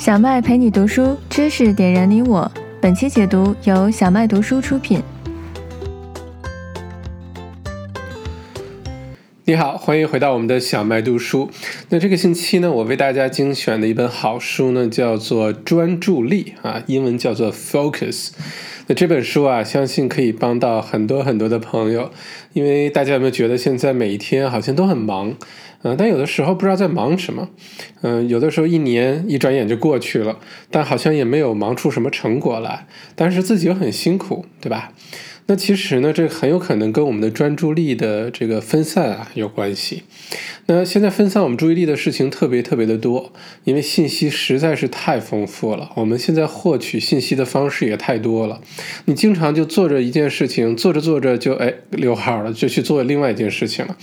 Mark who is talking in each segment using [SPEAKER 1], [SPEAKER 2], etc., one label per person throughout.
[SPEAKER 1] 小麦陪你读书，知识点燃你我。本期解读由小麦读书出品。
[SPEAKER 2] 你好，欢迎回到我们的小麦读书。那这个星期呢，我为大家精选的一本好书呢，叫做《专注力》啊，英文叫做 Focus。那这本书啊，相信可以帮到很多很多的朋友，因为大家有没有觉得现在每一天好像都很忙？嗯，但有的时候不知道在忙什么，嗯，有的时候一年一转眼就过去了，但好像也没有忙出什么成果来，但是自己又很辛苦，对吧？那其实呢，这很有可能跟我们的专注力的这个分散啊有关系。那现在分散我们注意力的事情特别特别的多，因为信息实在是太丰富了。我们现在获取信息的方式也太多了。你经常就做着一件事情，做着做着就哎溜号了，就去做另外一件事情了。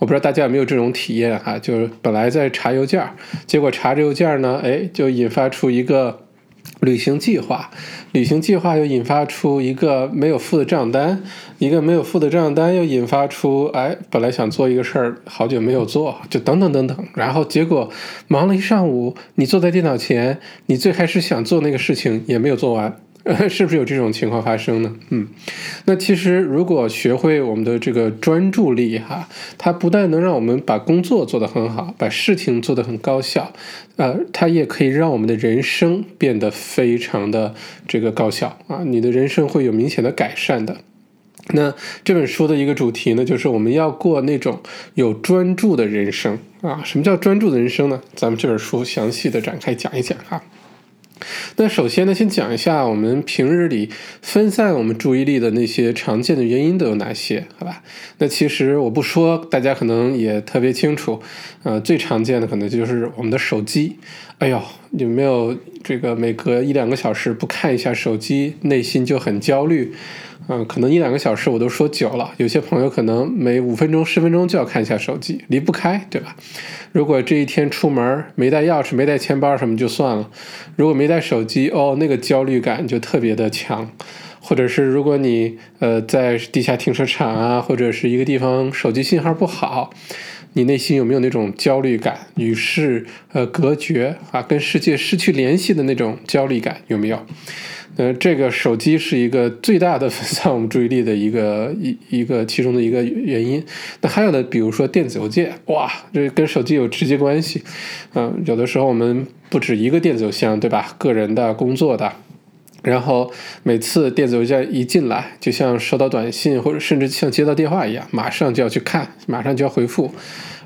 [SPEAKER 2] 我不知道大家有没有这种体验哈？就是本来在查邮件，结果查着邮件呢，哎，就引发出一个。旅行计划，旅行计划又引发出一个没有付的账单，一个没有付的账单又引发出，哎，本来想做一个事儿，好久没有做，就等等等等，然后结果忙了一上午，你坐在电脑前，你最开始想做那个事情也没有做完。是不是有这种情况发生呢？嗯，那其实如果学会我们的这个专注力哈，它不但能让我们把工作做得很好，把事情做得很高效，呃，它也可以让我们的人生变得非常的这个高效啊，你的人生会有明显的改善的。那这本书的一个主题呢，就是我们要过那种有专注的人生啊。什么叫专注的人生呢？咱们这本书详细的展开讲一讲哈。那首先呢，先讲一下我们平日里分散我们注意力的那些常见的原因都有哪些，好吧？那其实我不说，大家可能也特别清楚。呃，最常见的可能就是我们的手机。哎呦，有没有这个每隔一两个小时不看一下手机，内心就很焦虑？嗯，可能一两个小时我都说久了，有些朋友可能每五分钟、十分钟就要看一下手机，离不开，对吧？如果这一天出门没带钥匙、没带钱包什么就算了，如果没带手机，哦，那个焦虑感就特别的强。或者是如果你呃在地下停车场啊，或者是一个地方手机信号不好，你内心有没有那种焦虑感，与世呃隔绝啊，跟世界失去联系的那种焦虑感有没有？呃，这个手机是一个最大的分散我们注意力的一个一一个其中的一个原因。那还有的，比如说电子邮件，哇，这跟手机有直接关系。嗯，有的时候我们不止一个电子邮箱，对吧？个人的、工作的，然后每次电子邮件一进来，就像收到短信或者甚至像接到电话一样，马上就要去看，马上就要回复。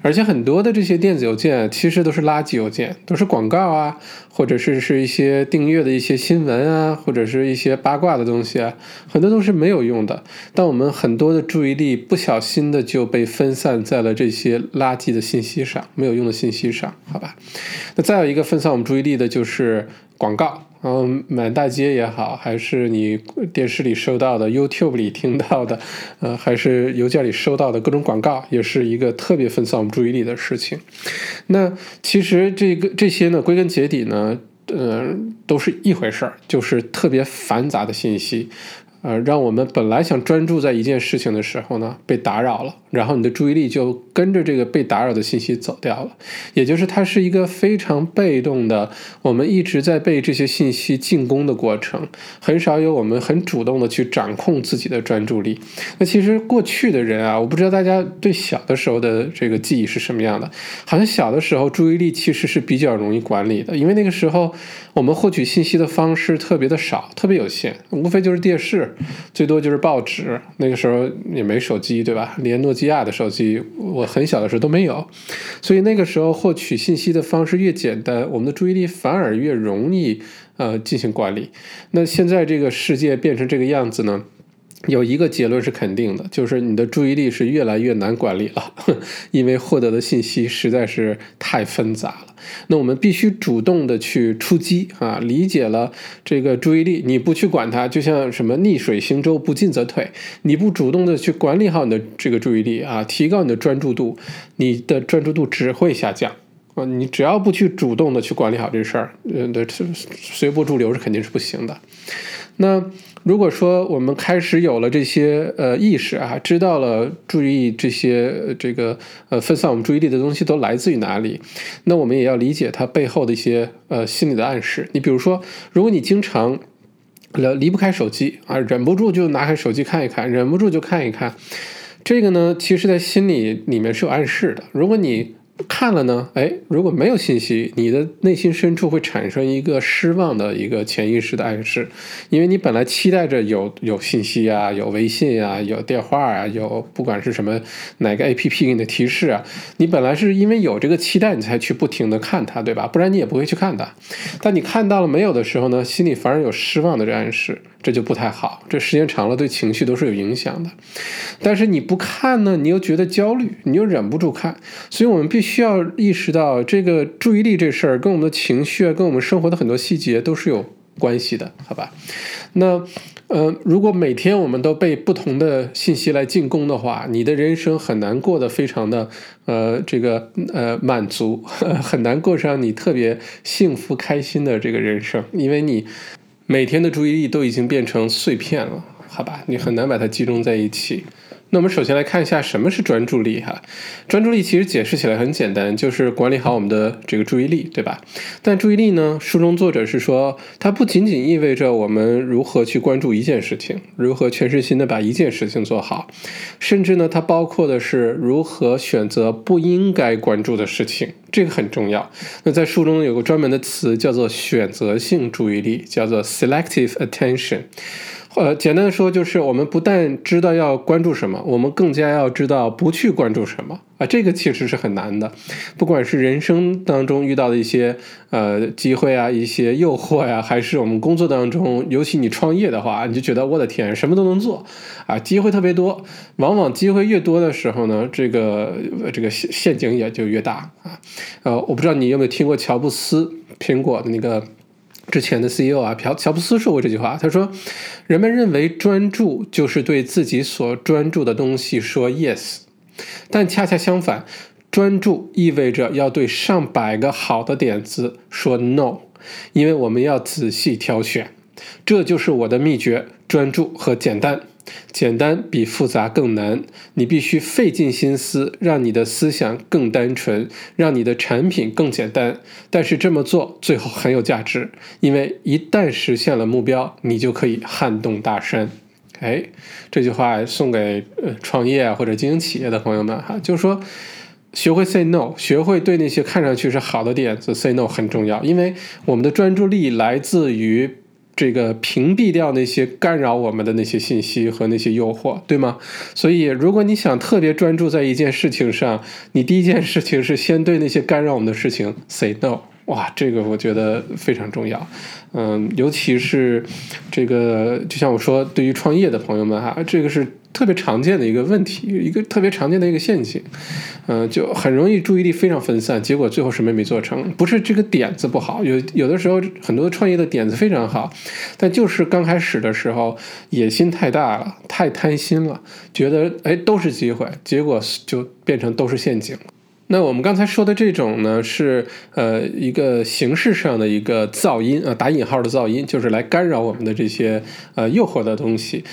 [SPEAKER 2] 而且很多的这些电子邮件其实都是垃圾邮件，都是广告啊，或者是是一些订阅的一些新闻啊，或者是一些八卦的东西啊，很多都是没有用的。但我们很多的注意力不小心的就被分散在了这些垃圾的信息上，没有用的信息上，好吧？那再有一个分散我们注意力的就是广告。嗯，满大街也好，还是你电视里收到的、YouTube 里听到的，呃，还是邮件里收到的各种广告，也是一个特别分散我们注意力的事情。那其实这个这些呢，归根结底呢，呃，都是一回事儿，就是特别繁杂的信息。呃，让我们本来想专注在一件事情的时候呢，被打扰了，然后你的注意力就跟着这个被打扰的信息走掉了。也就是它是一个非常被动的，我们一直在被这些信息进攻的过程，很少有我们很主动的去掌控自己的专注力。那其实过去的人啊，我不知道大家对小的时候的这个记忆是什么样的，好像小的时候注意力其实是比较容易管理的，因为那个时候我们获取信息的方式特别的少，特别有限，无非就是电视。最多就是报纸，那个时候也没手机，对吧？连诺基亚的手机，我很小的时候都没有，所以那个时候获取信息的方式越简单，我们的注意力反而越容易呃进行管理。那现在这个世界变成这个样子呢？有一个结论是肯定的，就是你的注意力是越来越难管理了，因为获得的信息实在是太纷杂了。那我们必须主动的去出击啊！理解了这个注意力，你不去管它，就像什么逆水行舟，不进则退。你不主动的去管理好你的这个注意力啊，提高你的专注度，你的专注度只会下降啊！你只要不去主动的去管理好这事儿，呃，的随波逐流是肯定是不行的。那如果说我们开始有了这些呃意识啊，知道了注意这些这个呃分散我们注意力的东西都来自于哪里，那我们也要理解它背后的一些呃心理的暗示。你比如说，如果你经常离离不开手机啊，忍不住就拿开手机看一看，忍不住就看一看，这个呢，其实在心里里面是有暗示的。如果你看了呢，哎，如果没有信息，你的内心深处会产生一个失望的一个潜意识的暗示，因为你本来期待着有有信息啊，有微信啊，有电话啊，有不管是什么哪个 A P P 给你的提示啊，你本来是因为有这个期待，你才去不停的看它，对吧？不然你也不会去看它。但你看到了没有的时候呢，心里反而有失望的这暗示。这就不太好，这时间长了对情绪都是有影响的。但是你不看呢，你又觉得焦虑，你又忍不住看。所以我们必须要意识到，这个注意力这事儿跟我们的情绪，跟我们生活的很多细节都是有关系的，好吧？那呃，如果每天我们都被不同的信息来进攻的话，你的人生很难过得非常的呃这个呃满足，很难过上你特别幸福开心的这个人生，因为你。每天的注意力都已经变成碎片了，好吧，你很难把它集中在一起。那我们首先来看一下什么是专注力哈。专注力其实解释起来很简单，就是管理好我们的这个注意力，对吧？但注意力呢，书中作者是说，它不仅仅意味着我们如何去关注一件事情，如何全身心的把一件事情做好，甚至呢，它包括的是如何选择不应该关注的事情。这个很重要。那在书中有个专门的词叫做选择性注意力，叫做 selective attention。呃，简单的说就是我们不但知道要关注什么，我们更加要知道不去关注什么啊。这个其实是很难的。不管是人生当中遇到的一些呃机会啊，一些诱惑呀，还是我们工作当中，尤其你创业的话，你就觉得我的天，什么都能做啊，机会特别多。往往机会越多的时候呢，这个这个陷陷阱也就越大啊。呃，我不知道你有没有听过乔布斯苹果的那个。之前的 CEO 啊，乔乔布斯说过这句话，他说：“人们认为专注就是对自己所专注的东西说 yes，但恰恰相反，专注意味着要对上百个好的点子说 no，因为我们要仔细挑选。这就是我的秘诀：专注和简单。”简单比复杂更难，你必须费尽心思，让你的思想更单纯，让你的产品更简单。但是这么做最后很有价值，因为一旦实现了目标，你就可以撼动大山。哎，这句话送给呃创业或者经营企业的朋友们哈，就是说，学会 say no，学会对那些看上去是好的点子 say no 很重要，因为我们的专注力来自于。这个屏蔽掉那些干扰我们的那些信息和那些诱惑，对吗？所以，如果你想特别专注在一件事情上，你第一件事情是先对那些干扰我们的事情 say no。哇，这个我觉得非常重要。嗯，尤其是这个，就像我说，对于创业的朋友们哈，这个是。特别常见的一个问题，一个特别常见的一个陷阱，嗯，就很容易注意力非常分散，结果最后什么也没做成。不是这个点子不好，有有的时候很多创业的点子非常好，但就是刚开始的时候野心太大了，太贪心了，觉得哎都是机会，结果就变成都是陷阱。那我们刚才说的这种呢，是呃一个形式上的一个噪音啊，打引号的噪音，就是来干扰我们的这些呃诱惑的东西。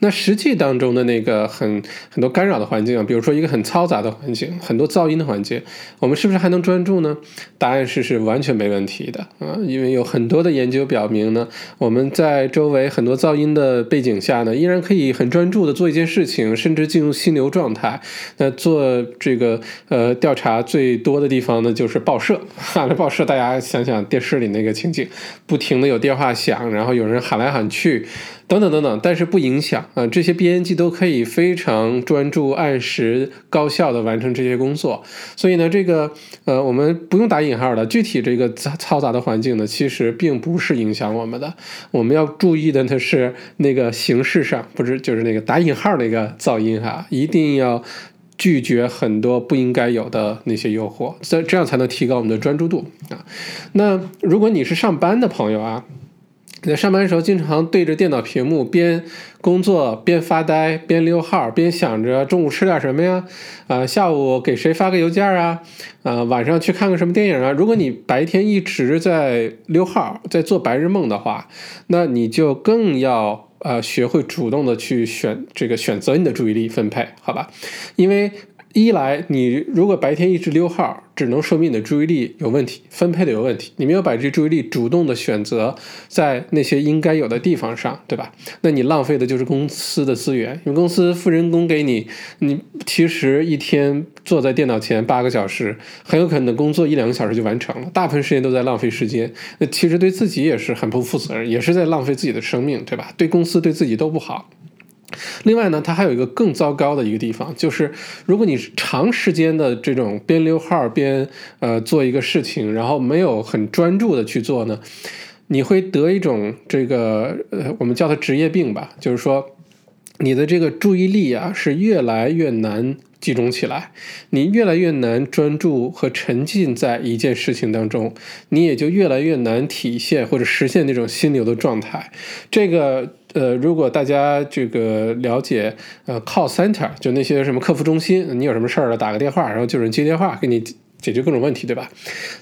[SPEAKER 2] 那实际当中的那个很很多干扰的环境啊，比如说一个很嘈杂的环境，很多噪音的环境，我们是不是还能专注呢？答案是是完全没问题的 啊，因为有很多的研究表明呢，我们在周围很多噪音的背景下呢，依然可以很专注的做一件事情，甚至进入心流状态。那做这个呃调查最多的地方呢，就是报社哈，那报社大家想想电视里那个情景，不停的有电话响，然后有人喊来喊去。等等等等，但是不影响啊，这些编辑都可以非常专注、按时、高效的完成这些工作。所以呢，这个呃，我们不用打引号的，具体这个嘈嘈杂的环境呢，其实并不是影响我们的。我们要注意的呢是那个形式上，不是就是那个打引号那个噪音哈，一定要拒绝很多不应该有的那些诱惑，这这样才能提高我们的专注度啊。那如果你是上班的朋友啊。你在上班的时候经常对着电脑屏幕边工作边发呆边溜号边想着中午吃点什么呀？啊，下午给谁发个邮件啊？啊，晚上去看个什么电影啊？如果你白天一直在溜号在做白日梦的话，那你就更要呃学会主动的去选这个选择你的注意力分配，好吧？因为。一来，你如果白天一直溜号，只能说明你的注意力有问题，分配的有问题，你没有把这注意力主动的选择在那些应该有的地方上，对吧？那你浪费的就是公司的资源，因为公司付人工给你，你其实一天坐在电脑前八个小时，很有可能工作一两个小时就完成了，大部分时间都在浪费时间，那其实对自己也是很不负责任，也是在浪费自己的生命，对吧？对公司对自己都不好。另外呢，它还有一个更糟糕的一个地方，就是如果你长时间的这种边溜号边呃做一个事情，然后没有很专注的去做呢，你会得一种这个呃我们叫它职业病吧，就是说你的这个注意力啊是越来越难集中起来，你越来越难专注和沉浸在一件事情当中，你也就越来越难体现或者实现那种心流的状态，这个。呃，如果大家这个了解，呃，call center 就那些什么客服中心，你有什么事儿了，打个电话，然后就有人接电话给你解决各种问题，对吧？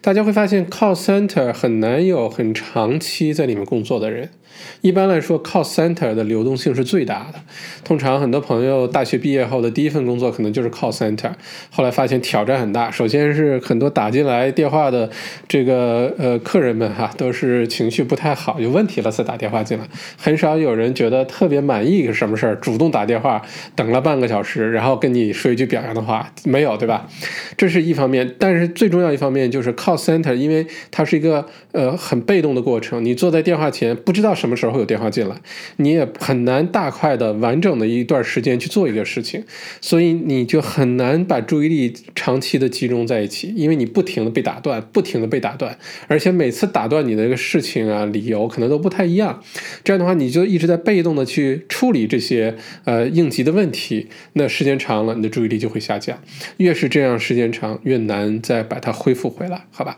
[SPEAKER 2] 大家会发现 call center 很难有很长期在里面工作的人。一般来说，call center 的流动性是最大的。通常很多朋友大学毕业后的第一份工作可能就是 call center，后来发现挑战很大。首先是很多打进来电话的这个呃客人们哈，都是情绪不太好，有问题了才打电话进来。很少有人觉得特别满意什么事儿，主动打电话等了半个小时，然后跟你说一句表扬的话，没有对吧？这是一方面，但是最重要一方面就是 call center，因为它是一个呃很被动的过程，你坐在电话前不知道什么时候。有电话进来，你也很难大块的完整的一段时间去做一个事情，所以你就很难把注意力长期的集中在一起，因为你不停的被打断，不停的被打断，而且每次打断你的一个事情啊，理由可能都不太一样。这样的话，你就一直在被动的去处理这些呃应急的问题，那时间长了，你的注意力就会下降。越是这样，时间长越难再把它恢复回来，好吧？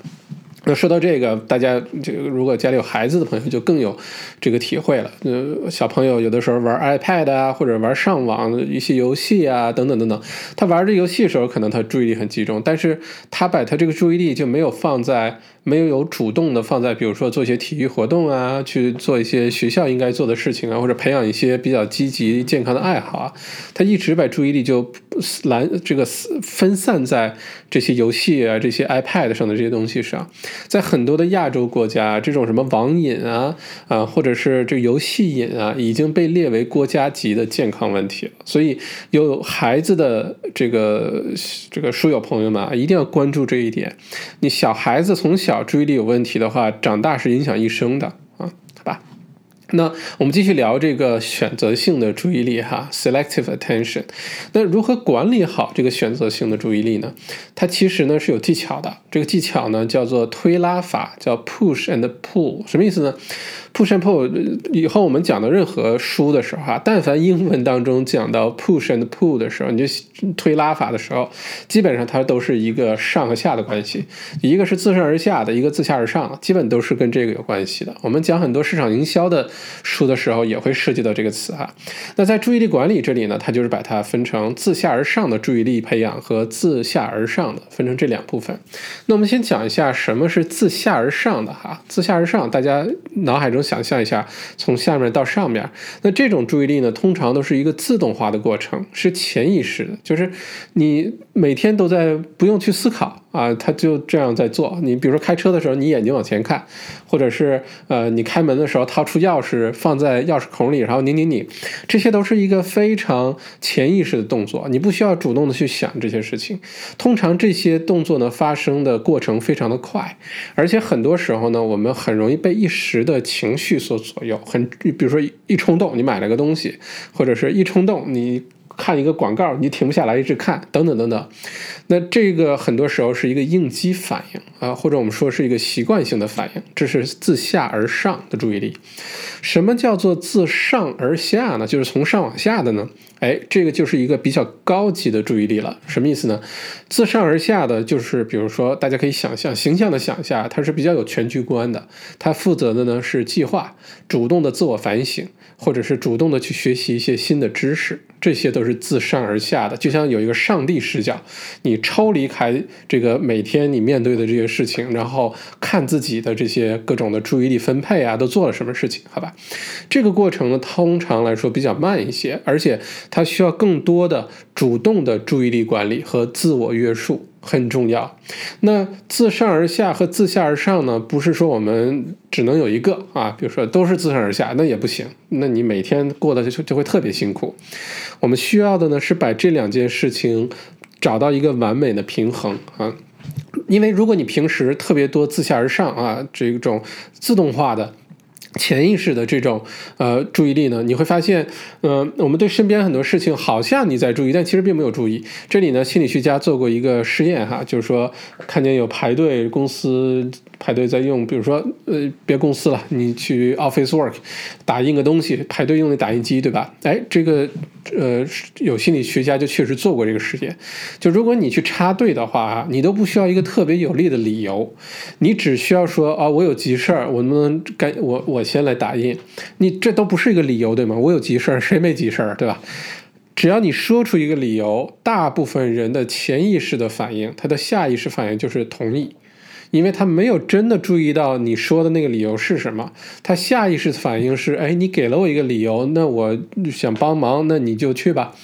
[SPEAKER 2] 那说到这个，大家这个如果家里有孩子的朋友就更有这个体会了。呃，小朋友有的时候玩 iPad 啊，或者玩上网的一些游戏啊，等等等等，他玩这游戏的时候，可能他注意力很集中，但是他把他这个注意力就没有放在。没有有主动的放在，比如说做一些体育活动啊，去做一些学校应该做的事情啊，或者培养一些比较积极健康的爱好啊，他一直把注意力就拦这个分散在这些游戏啊、这些 iPad 上的这些东西上，在很多的亚洲国家，这种什么网瘾啊啊，或者是这游戏瘾啊，已经被列为国家级的健康问题了。所以有孩子的这个这个书友朋友们啊，一定要关注这一点。你小孩子从小。注意力有问题的话，长大是影响一生的，那我们继续聊这个选择性的注意力哈，selective attention。那如何管理好这个选择性的注意力呢？它其实呢是有技巧的。这个技巧呢叫做推拉法，叫 push and pull。什么意思呢？push and pull，以后我们讲到任何书的时候啊，但凡英文当中讲到 push and pull 的时候，你就推拉法的时候，基本上它都是一个上和下的关系，一个是自上而下的，一个自下而上，基本都是跟这个有关系的。我们讲很多市场营销的书的时候，也会涉及到这个词哈。那在注意力管理这里呢，它就是把它分成自下而上的注意力培养和自下而上的，分成这两部分。那我们先讲一下什么是自下而上的哈，自下而上，大家脑海中。想象一下，从下面到上面，那这种注意力呢，通常都是一个自动化的过程，是潜意识的，就是你每天都在不用去思考。啊，他就这样在做。你比如说开车的时候，你眼睛往前看，或者是呃，你开门的时候掏出钥匙放在钥匙孔里，然后拧拧拧，这些都是一个非常潜意识的动作，你不需要主动的去想这些事情。通常这些动作呢发生的过程非常的快，而且很多时候呢，我们很容易被一时的情绪所左右。很，比如说一冲动，你买了个东西，或者是一冲动你。看一个广告，你停不下来一直看，等等等等。那这个很多时候是一个应激反应啊，或者我们说是一个习惯性的反应，这是自下而上的注意力。什么叫做自上而下呢？就是从上往下的呢？哎，这个就是一个比较高级的注意力了。什么意思呢？自上而下的就是，比如说，大家可以想象，形象的想象，它是比较有全局观的。它负责的呢是计划，主动的自我反省。或者是主动的去学习一些新的知识，这些都是自上而下的，就像有一个上帝视角，你抽离开这个每天你面对的这些事情，然后看自己的这些各种的注意力分配啊，都做了什么事情？好吧，这个过程呢，通常来说比较慢一些，而且它需要更多的主动的注意力管理和自我约束。很重要。那自上而下和自下而上呢？不是说我们只能有一个啊，比如说都是自上而下，那也不行。那你每天过得就就会特别辛苦。我们需要的呢是把这两件事情找到一个完美的平衡啊。因为如果你平时特别多自下而上啊这种自动化的。潜意识的这种呃注意力呢，你会发现，嗯，我们对身边很多事情好像你在注意，但其实并没有注意。这里呢，心理学家做过一个实验哈，就是说看见有排队公司。排队在用，比如说，呃，别公司了，你去 Office Work 打印个东西，排队用那打印机，对吧？哎，这个，呃，有心理学家就确实做过这个实验。就如果你去插队的话，你都不需要一个特别有力的理由，你只需要说啊，我有急事儿，我能不能该我我先来打印？你这都不是一个理由，对吗？我有急事儿，谁没急事儿，对吧？只要你说出一个理由，大部分人的潜意识的反应，他的下意识反应就是同意。因为他没有真的注意到你说的那个理由是什么，他下意识反应是：哎，你给了我一个理由，那我想帮忙，那你就去吧。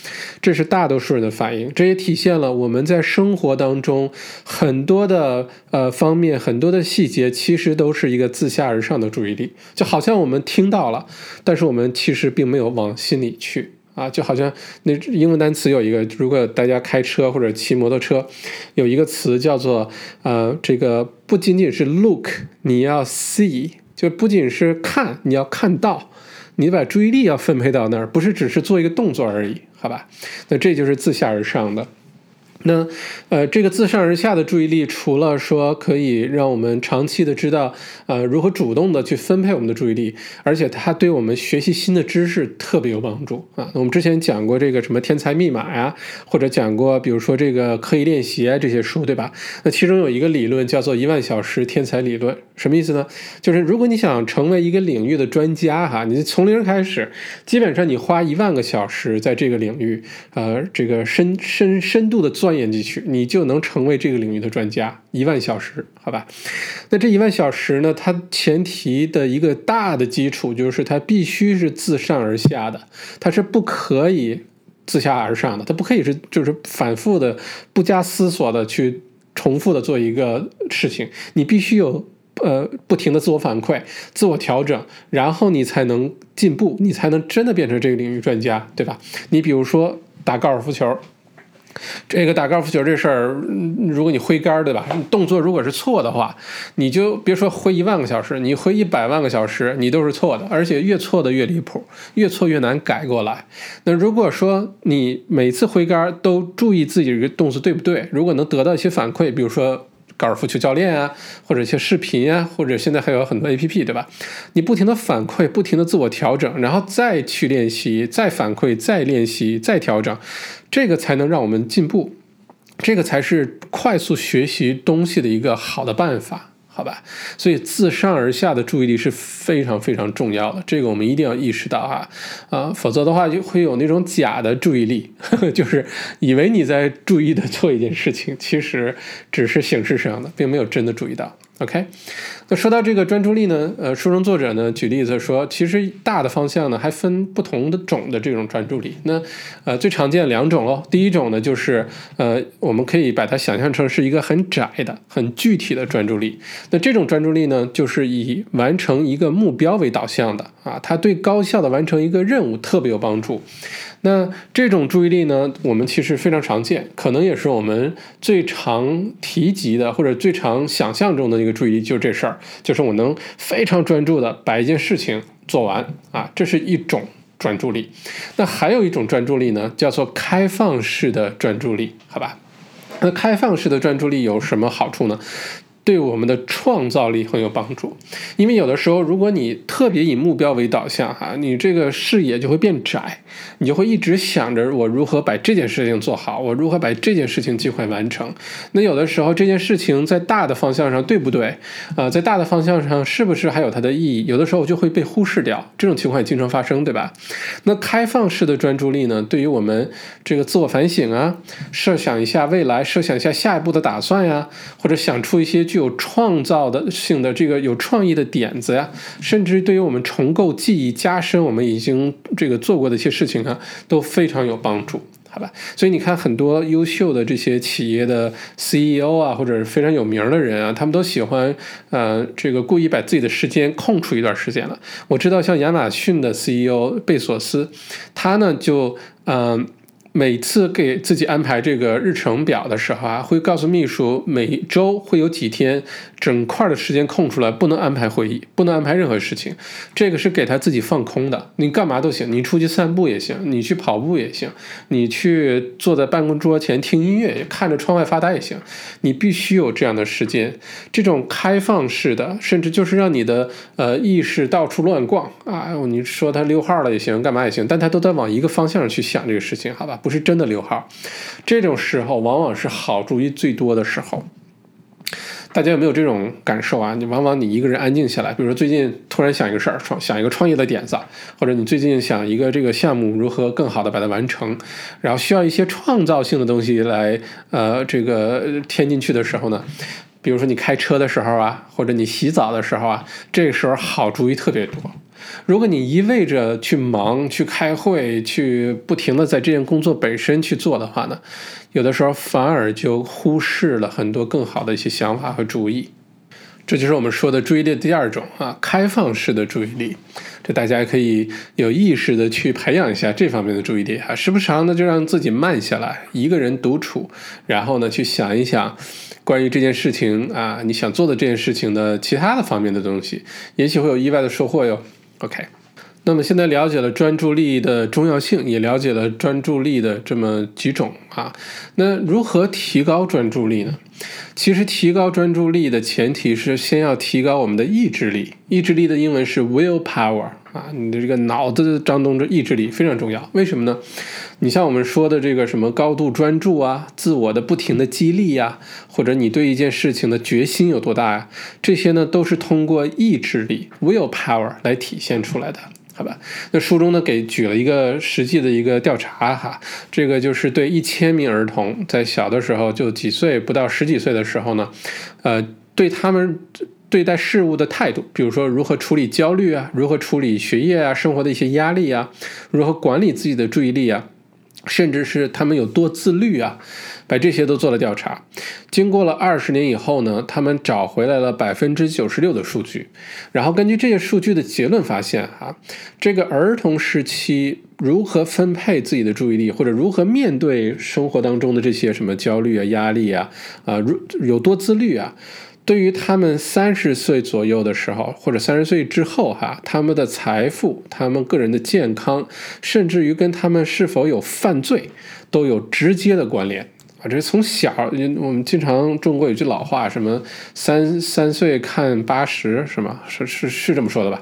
[SPEAKER 2] 这是大多数人的反应，这也体现了我们在生活当中很多的呃方面，很多的细节，其实都是一个自下而上的注意力，就好像我们听到了，但是我们其实并没有往心里去。啊，就好像那英文单词有一个，如果大家开车或者骑摩托车，有一个词叫做呃，这个不仅仅是 look，你要 see，就不仅是看，你要看到，你把注意力要分配到那儿，不是只是做一个动作而已，好吧？那这就是自下而上的。那，呃，这个自上而下的注意力，除了说可以让我们长期的知道，呃，如何主动的去分配我们的注意力，而且它对我们学习新的知识特别有帮助啊。我们之前讲过这个什么天才密码呀，或者讲过，比如说这个刻意练习啊这些书，对吧？那其中有一个理论叫做一万小时天才理论，什么意思呢？就是如果你想成为一个领域的专家哈，你从零开始，基本上你花一万个小时在这个领域，呃，这个深深深度的钻。钻研进去，你就能成为这个领域的专家。一万小时，好吧？那这一万小时呢？它前提的一个大的基础就是，它必须是自上而下的，它是不可以自下而上的，它不可以是就是反复的、不加思索的去重复的做一个事情。你必须有呃不停的自我反馈、自我调整，然后你才能进步，你才能真的变成这个领域专家，对吧？你比如说打高尔夫球。这个打高尔夫球这事儿，如果你挥杆儿，对吧？动作如果是错的话，你就别说挥一万个小时，你挥一百万个小时，你都是错的，而且越错的越离谱，越错越难改过来。那如果说你每次挥杆儿都注意自己这个动作对不对，如果能得到一些反馈，比如说。高尔夫球教练啊，或者一些视频啊，或者现在还有很多 A P P，对吧？你不停的反馈，不停的自我调整，然后再去练习，再反馈，再练习，再调整，这个才能让我们进步，这个才是快速学习东西的一个好的办法。好吧，所以自上而下的注意力是非常非常重要的，这个我们一定要意识到啊，啊，否则的话就会有那种假的注意力呵呵，就是以为你在注意的做一件事情，其实只是形式上的，并没有真的注意到。OK，那说到这个专注力呢，呃，书中作者呢举例子说，其实大的方向呢还分不同的种的这种专注力。那呃最常见两种喽，第一种呢就是呃我们可以把它想象成是一个很窄的、很具体的专注力。那这种专注力呢，就是以完成一个目标为导向的啊，它对高效的完成一个任务特别有帮助。那这种注意力呢，我们其实非常常见，可能也是我们最常提及的，或者最常想象中的一个注意力，就是这事儿，就是我能非常专注的把一件事情做完啊，这是一种专注力。那还有一种专注力呢，叫做开放式的专注力，好吧？那开放式的专注力有什么好处呢？对我们的创造力很有帮助，因为有的时候，如果你特别以目标为导向，哈，你这个视野就会变窄，你就会一直想着我如何把这件事情做好，我如何把这件事情尽快完成。那有的时候，这件事情在大的方向上对不对？啊，在大的方向上是不是还有它的意义？有的时候就会被忽视掉，这种情况也经常发生，对吧？那开放式的专注力呢？对于我们这个自我反省啊，设想一下未来，设想一下下一步的打算呀，或者想出一些。具有创造的性的这个有创意的点子呀，甚至对于我们重构记忆、加深我们已经这个做过的一些事情啊，都非常有帮助，好吧？所以你看，很多优秀的这些企业的 CEO 啊，或者是非常有名的人啊，他们都喜欢呃，这个故意把自己的时间空出一段时间了。我知道，像亚马逊的 CEO 贝索斯，他呢就嗯。每次给自己安排这个日程表的时候啊，会告诉秘书每周会有几天整块的时间空出来，不能安排会议，不能安排任何事情。这个是给他自己放空的，你干嘛都行，你出去散步也行，你去跑步也行，你去坐在办公桌前听音乐，看着窗外发呆也行。你必须有这样的时间，这种开放式的，甚至就是让你的呃意识到处乱逛啊。你说他溜号了也行，干嘛也行，但他都在往一个方向去想这个事情，好吧？不是真的溜号，这种时候往往是好主意最多的时候。大家有没有这种感受啊？你往往你一个人安静下来，比如说最近突然想一个事儿，创想一个创业的点子，或者你最近想一个这个项目如何更好的把它完成，然后需要一些创造性的东西来呃这个添进去的时候呢？比如说你开车的时候啊，或者你洗澡的时候啊，这个时候好主意特别多。如果你一味着去忙、去开会、去不停的在这件工作本身去做的话呢，有的时候反而就忽视了很多更好的一些想法和主意。这就是我们说的注意力第二种啊，开放式的注意力。这大家可以有意识的去培养一下这方面的注意力哈，时不常的就让自己慢下来，一个人独处，然后呢去想一想关于这件事情啊，你想做的这件事情的其他的方面的东西，也许会有意外的收获哟。OK，那么现在了解了专注力的重要性，也了解了专注力的这么几种啊。那如何提高专注力呢？其实提高专注力的前提是先要提高我们的意志力。意志力的英文是 willpower 啊，你的这个脑子张动着意志力非常重要。为什么呢？你像我们说的这个什么高度专注啊，自我的不停的激励呀，或者你对一件事情的决心有多大呀，这些呢都是通过意志力 willpower 来体现出来的，好吧？那书中呢给举了一个实际的一个调查哈，这个就是对一千名儿童在小的时候就几岁不到十几岁的时候呢，呃，对他们对待事物的态度，比如说如何处理焦虑啊，如何处理学业啊，生活的一些压力啊，如何管理自己的注意力啊。甚至是他们有多自律啊，把这些都做了调查。经过了二十年以后呢，他们找回来了百分之九十六的数据。然后根据这些数据的结论发现，哈，这个儿童时期如何分配自己的注意力，或者如何面对生活当中的这些什么焦虑啊、压力啊，啊，如有多自律啊。对于他们三十岁左右的时候，或者三十岁之后，哈，他们的财富、他们个人的健康，甚至于跟他们是否有犯罪，都有直接的关联啊！这从小，我们经常中国有句老话，什么三三岁看八十，是吗？是是是这么说的吧？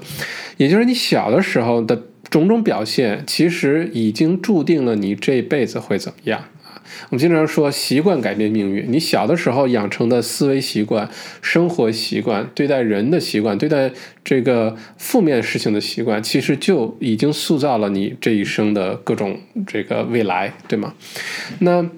[SPEAKER 2] 也就是你小的时候的种种表现，其实已经注定了你这辈子会怎么样。我们经常说习惯改变命运。你小的时候养成的思维习惯、生活习惯、对待人的习惯、对待这个负面事情的习惯，其实就已经塑造了你这一生的各种这个未来，对吗？那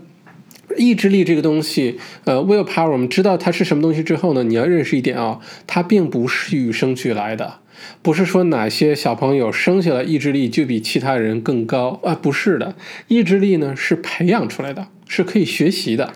[SPEAKER 2] 意志力这个东西，呃，willpower，我们知道它是什么东西之后呢？你要认识一点啊，它并不是与生俱来的。不是说哪些小朋友生下来意志力就比其他人更高啊？不是的，意志力呢是培养出来的，是可以学习的。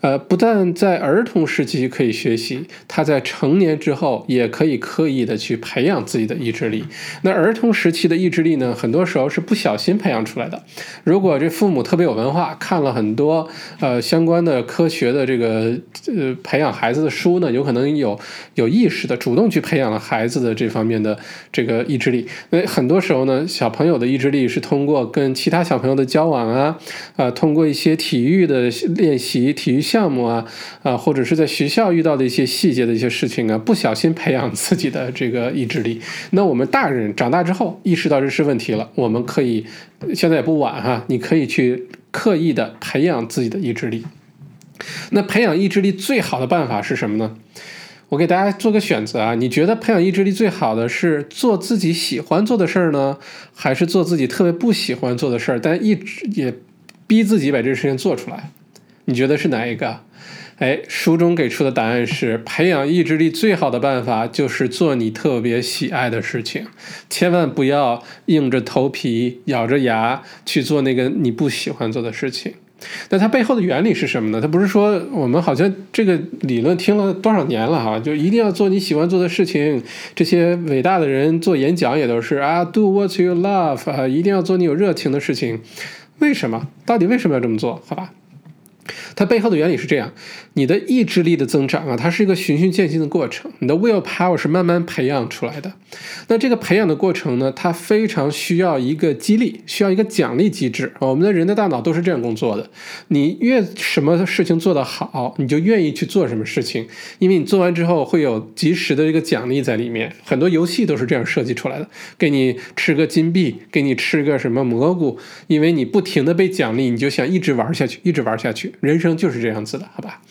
[SPEAKER 2] 呃，不但在儿童时期可以学习，他在成年之后也可以刻意的去培养自己的意志力。那儿童时期的意志力呢，很多时候是不小心培养出来的。如果这父母特别有文化，看了很多呃相关的科学的这个呃培养孩子的书呢，有可能有有意识的主动去培养了孩子的这方面的这个意志力。那很多时候呢，小朋友的意志力是通过跟其他小朋友的交往啊，啊，通过一些体育的练习，体育。项目啊，啊，或者是在学校遇到的一些细节的一些事情啊，不小心培养自己的这个意志力。那我们大人长大之后意识到这是问题了，我们可以现在也不晚哈，你可以去刻意的培养自己的意志力。那培养意志力最好的办法是什么呢？我给大家做个选择啊，你觉得培养意志力最好的是做自己喜欢做的事儿呢，还是做自己特别不喜欢做的事儿，但一直也逼自己把这个事情做出来？你觉得是哪一个？哎，书中给出的答案是：培养意志力最好的办法就是做你特别喜爱的事情，千万不要硬着头皮、咬着牙去做那个你不喜欢做的事情。那它背后的原理是什么呢？它不是说我们好像这个理论听了多少年了哈，就一定要做你喜欢做的事情。这些伟大的人做演讲也都是啊，do what you love 啊，一定要做你有热情的事情。为什么？到底为什么要这么做？好吧？它背后的原理是这样：你的意志力的增长啊，它是一个循序渐进的过程。你的 will power 是慢慢培养出来的。那这个培养的过程呢，它非常需要一个激励，需要一个奖励机制。我们的人的大脑都是这样工作的。你越什么事情做得好，你就愿意去做什么事情，因为你做完之后会有及时的一个奖励在里面。很多游戏都是这样设计出来的，给你吃个金币，给你吃个什么蘑菇，因为你不停的被奖励，你就想一直玩下去，一直玩下去。人生就是这样子的，好吧？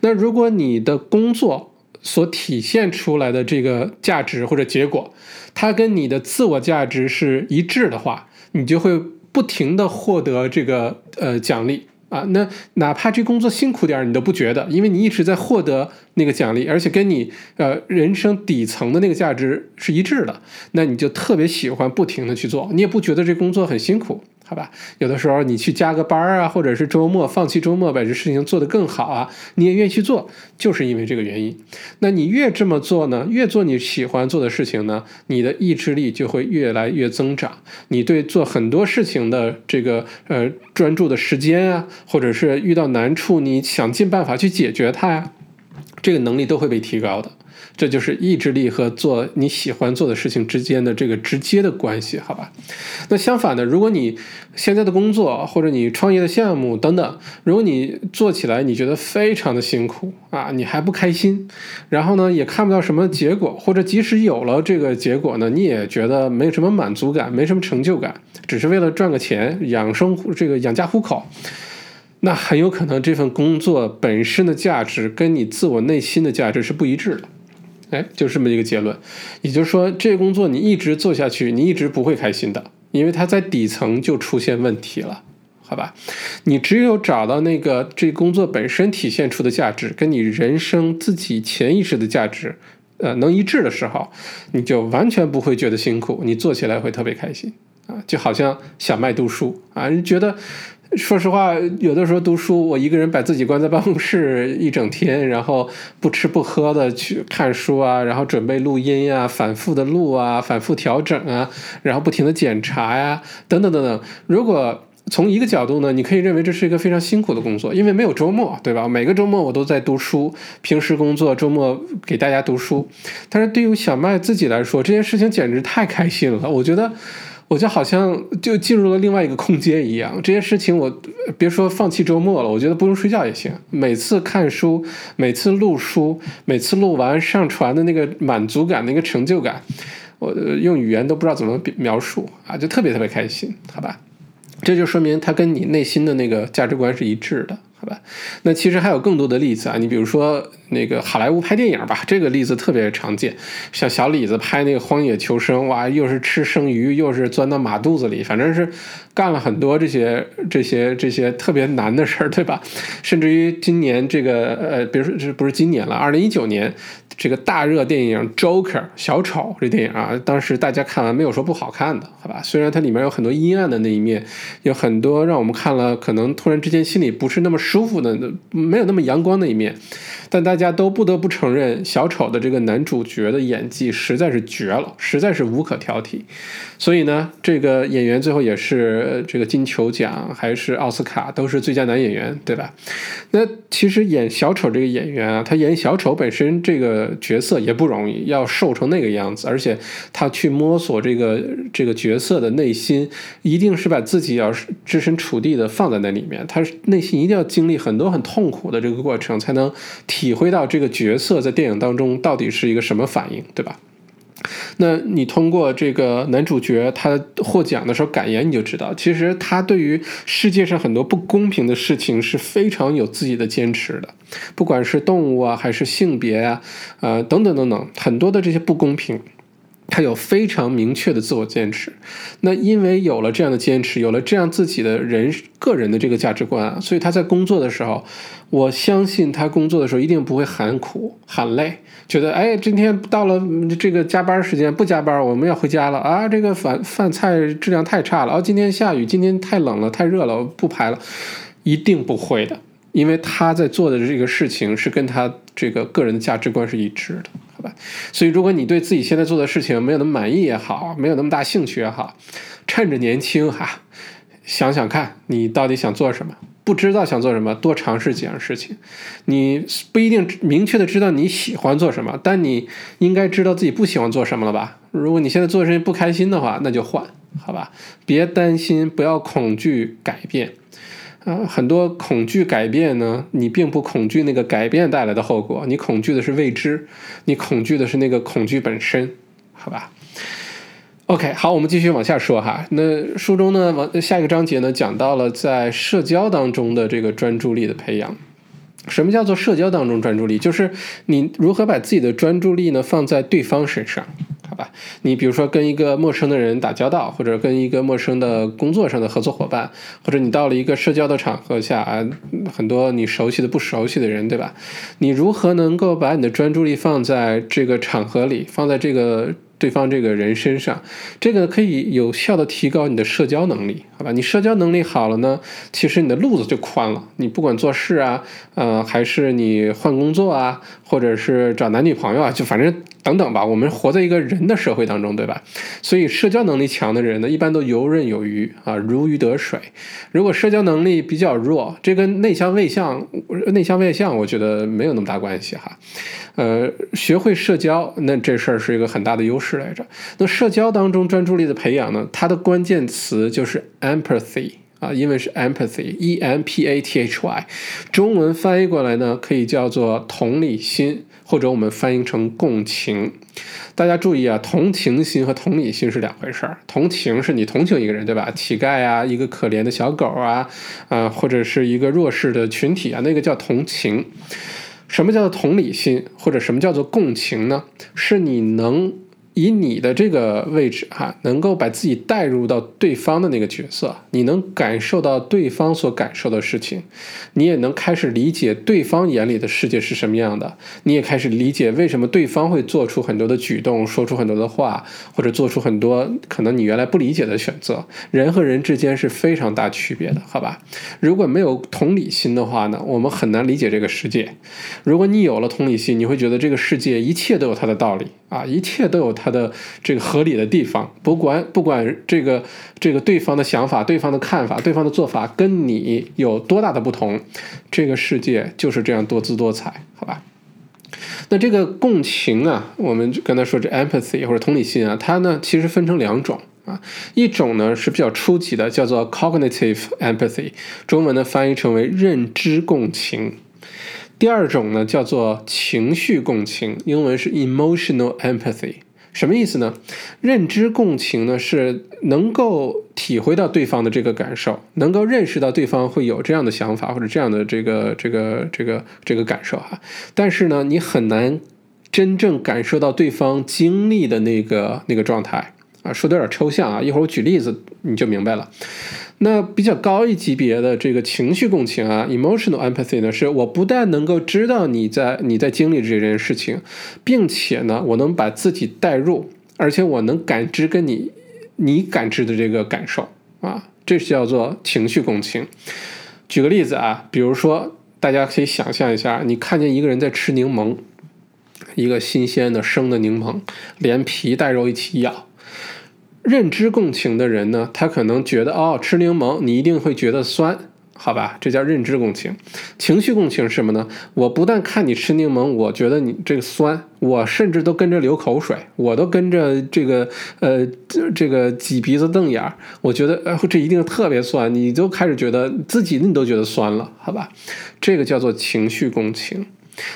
[SPEAKER 2] 那如果你的工作所体现出来的这个价值或者结果，它跟你的自我价值是一致的话，你就会不停的获得这个呃奖励啊。那哪怕这工作辛苦点，你都不觉得，因为你一直在获得那个奖励，而且跟你呃人生底层的那个价值是一致的，那你就特别喜欢不停的去做，你也不觉得这工作很辛苦。好吧，有的时候你去加个班啊，或者是周末放弃周末把这事情做得更好啊，你也愿意去做，就是因为这个原因。那你越这么做呢，越做你喜欢做的事情呢，你的意志力就会越来越增长，你对做很多事情的这个呃专注的时间啊，或者是遇到难处你想尽办法去解决它呀，这个能力都会被提高的。这就是意志力和做你喜欢做的事情之间的这个直接的关系，好吧？那相反的，如果你现在的工作或者你创业的项目等等，如果你做起来你觉得非常的辛苦啊，你还不开心，然后呢也看不到什么结果，或者即使有了这个结果呢，你也觉得没有什么满足感，没什么成就感，只是为了赚个钱养生这个养家糊口，那很有可能这份工作本身的价值跟你自我内心的价值是不一致的。哎，就这么一个结论，也就是说，这工作你一直做下去，你一直不会开心的，因为它在底层就出现问题了，好吧？你只有找到那个这工作本身体现出的价值，跟你人生自己潜意识的价值，呃，能一致的时候，你就完全不会觉得辛苦，你做起来会特别开心啊，就好像小麦读书啊，你觉得。说实话，有的时候读书，我一个人把自己关在办公室一整天，然后不吃不喝的去看书啊，然后准备录音呀，反复的录啊，反复调整啊，然后不停的检查呀，等等等等。如果从一个角度呢，你可以认为这是一个非常辛苦的工作，因为没有周末，对吧？每个周末我都在读书，平时工作，周末给大家读书。但是对于小麦自己来说，这件事情简直太开心了，我觉得。我就好像就进入了另外一个空间一样，这件事情我别说放弃周末了，我觉得不用睡觉也行。每次看书，每次录书，每次录完上传的那个满足感、那个成就感，我用语言都不知道怎么描述啊，就特别特别开心，好吧？这就说明它跟你内心的那个价值观是一致的，好吧？那其实还有更多的例子啊，你比如说那个好莱坞拍电影吧，这个例子特别常见。像小李子拍那个《荒野求生》，哇，又是吃生鱼，又是钻到马肚子里，反正是干了很多这些这些这些特别难的事儿，对吧？甚至于今年这个呃，比如说这不是今年了，二零一九年。这个大热电影《Joker》小丑这电影啊，当时大家看完没有说不好看的，好吧？虽然它里面有很多阴暗的那一面，有很多让我们看了可能突然之间心里不是那么舒服的，没有那么阳光的一面。但大家都不得不承认，小丑的这个男主角的演技实在是绝了，实在是无可挑剔。所以呢，这个演员最后也是这个金球奖还是奥斯卡都是最佳男演员，对吧？那其实演小丑这个演员啊，他演小丑本身这个角色也不容易，要瘦成那个样子，而且他去摸索这个这个角色的内心，一定是把自己要是置身处地的放在那里面，他内心一定要经历很多很痛苦的这个过程，才能。体体会到这个角色在电影当中到底是一个什么反应，对吧？那你通过这个男主角他获奖的时候感言，你就知道，其实他对于世界上很多不公平的事情是非常有自己的坚持的，不管是动物啊，还是性别啊，呃，等等等等，很多的这些不公平。他有非常明确的自我坚持，那因为有了这样的坚持，有了这样自己的人个人的这个价值观啊，所以他在工作的时候，我相信他工作的时候一定不会喊苦喊累，觉得哎，今天到了这个加班时间不加班，我们要回家了啊，这个饭饭菜质量太差了，哦，今天下雨，今天太冷了，太热了，不拍了，一定不会的。因为他在做的这个事情是跟他这个个人的价值观是一致的，吧？所以如果你对自己现在做的事情没有那么满意也好，没有那么大兴趣也好，趁着年轻哈，想想看你到底想做什么。不知道想做什么，多尝试几样事情。你不一定明确的知道你喜欢做什么，但你应该知道自己不喜欢做什么了吧？如果你现在做的事情不开心的话，那就换，好吧？别担心，不要恐惧改变。啊，很多恐惧改变呢，你并不恐惧那个改变带来的后果，你恐惧的是未知，你恐惧的是那个恐惧本身，好吧？OK，好，我们继续往下说哈。那书中呢，往下一个章节呢，讲到了在社交当中的这个专注力的培养。什么叫做社交当中专注力？就是你如何把自己的专注力呢放在对方身上。你比如说跟一个陌生的人打交道，或者跟一个陌生的工作上的合作伙伴，或者你到了一个社交的场合下啊，很多你熟悉的、不熟悉的人，对吧？你如何能够把你的专注力放在这个场合里，放在这个？对方这个人身上，这个可以有效的提高你的社交能力，好吧？你社交能力好了呢，其实你的路子就宽了。你不管做事啊，呃，还是你换工作啊，或者是找男女朋友啊，就反正等等吧。我们活在一个人的社会当中，对吧？所以社交能力强的人呢，一般都游刃有余啊，如鱼得水。如果社交能力比较弱，这跟内向外向、内向外向，我觉得没有那么大关系哈。呃，学会社交，那这事儿是一个很大的优势来着。那社交当中专注力的培养呢，它的关键词就是 empathy 啊，因为是 empathy，e m p a t h y，中文翻译过来呢，可以叫做同理心，或者我们翻译成共情。大家注意啊，同情心和同理心是两回事儿。同情是你同情一个人，对吧？乞丐啊，一个可怜的小狗啊，啊，或者是一个弱势的群体啊，那个叫同情。什么叫做同理心，或者什么叫做共情呢？是你能。以你的这个位置哈，能够把自己带入到对方的那个角色，你能感受到对方所感受的事情，你也能开始理解对方眼里的世界是什么样的，你也开始理解为什么对方会做出很多的举动，说出很多的话，或者做出很多可能你原来不理解的选择。人和人之间是非常大区别的，好吧？如果没有同理心的话呢，我们很难理解这个世界。如果你有了同理心，你会觉得这个世界一切都有它的道理啊，一切都有。它的这个合理的地方，不管不管这个这个对方的想法、对方的看法、对方的做法跟你有多大的不同，这个世界就是这样多姿多彩，好吧？那这个共情啊，我们刚才说这 empathy 或者同理心啊，它呢其实分成两种啊，一种呢是比较初级的，叫做 cognitive empathy，中文呢翻译成为认知共情。第二种呢叫做情绪共情，英文是 emotional empathy。什么意思呢？认知共情呢是能够体会到对方的这个感受，能够认识到对方会有这样的想法或者这样的这个这个这个这个感受哈。但是呢，你很难真正感受到对方经历的那个那个状态啊。说的有点抽象啊，一会儿我举例子你就明白了。那比较高一级别的这个情绪共情啊，emotional empathy 呢，是我不但能够知道你在你在经历这件事情，并且呢，我能把自己带入，而且我能感知跟你你感知的这个感受啊，这是叫做情绪共情。举个例子啊，比如说大家可以想象一下，你看见一个人在吃柠檬，一个新鲜的生的柠檬，连皮带肉一起咬。认知共情的人呢，他可能觉得哦，吃柠檬你一定会觉得酸，好吧？这叫认知共情。情绪共情是什么呢？我不但看你吃柠檬，我觉得你这个酸，我甚至都跟着流口水，我都跟着这个呃这个挤鼻子瞪眼儿，我觉得呃这一定特别酸，你就开始觉得自己你都觉得酸了，好吧？这个叫做情绪共情。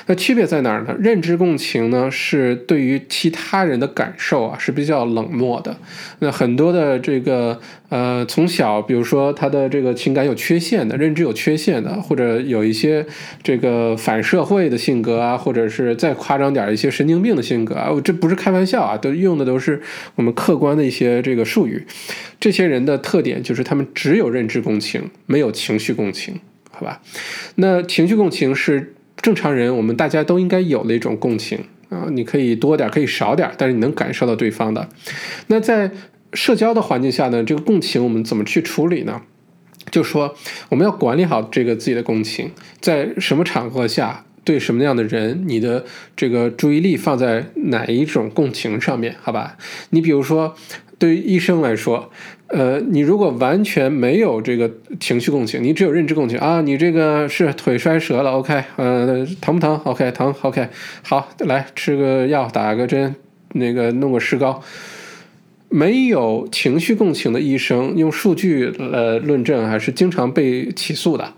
[SPEAKER 2] 那区别在哪儿呢？认知共情呢，是对于其他人的感受啊是比较冷漠的。那很多的这个呃，从小比如说他的这个情感有缺陷的，认知有缺陷的，或者有一些这个反社会的性格啊，或者是再夸张点一些神经病的性格啊，这不是开玩笑啊，都用的都是我们客观的一些这个术语。这些人的特点就是他们只有认知共情，没有情绪共情，好吧？那情绪共情是。正常人，我们大家都应该有的一种共情啊，你可以多点，可以少点，但是你能感受到对方的。那在社交的环境下呢，这个共情我们怎么去处理呢？就说我们要管理好这个自己的共情，在什么场合下，对什么样的人，你的这个注意力放在哪一种共情上面，好吧？你比如说。对于医生来说，呃，你如果完全没有这个情绪共情，你只有认知共情啊，你这个是腿摔折了，OK，呃，疼不疼？OK，疼，OK，好，来吃个药，打个针，那个弄个石膏。没有情绪共情的医生，用数据呃论证，还是经常被起诉的。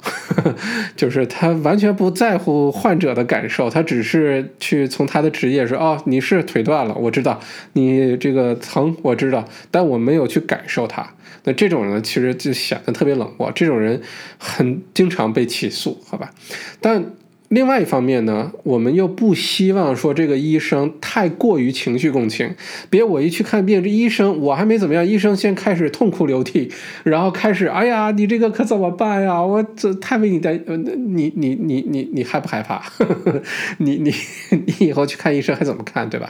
[SPEAKER 2] 就是他完全不在乎患者的感受，他只是去从他的职业说：“哦，你是腿断了，我知道你这个疼，我知道，但我没有去感受他。”那这种人其实就显得特别冷漠，这种人很经常被起诉，好吧？但。另外一方面呢，我们又不希望说这个医生太过于情绪共情，别我一去看病，这医生我还没怎么样，医生先开始痛哭流涕，然后开始，哎呀，你这个可怎么办呀？我这太为你担，呃，你你你你你害不害怕？你你你以后去看医生还怎么看，对吧？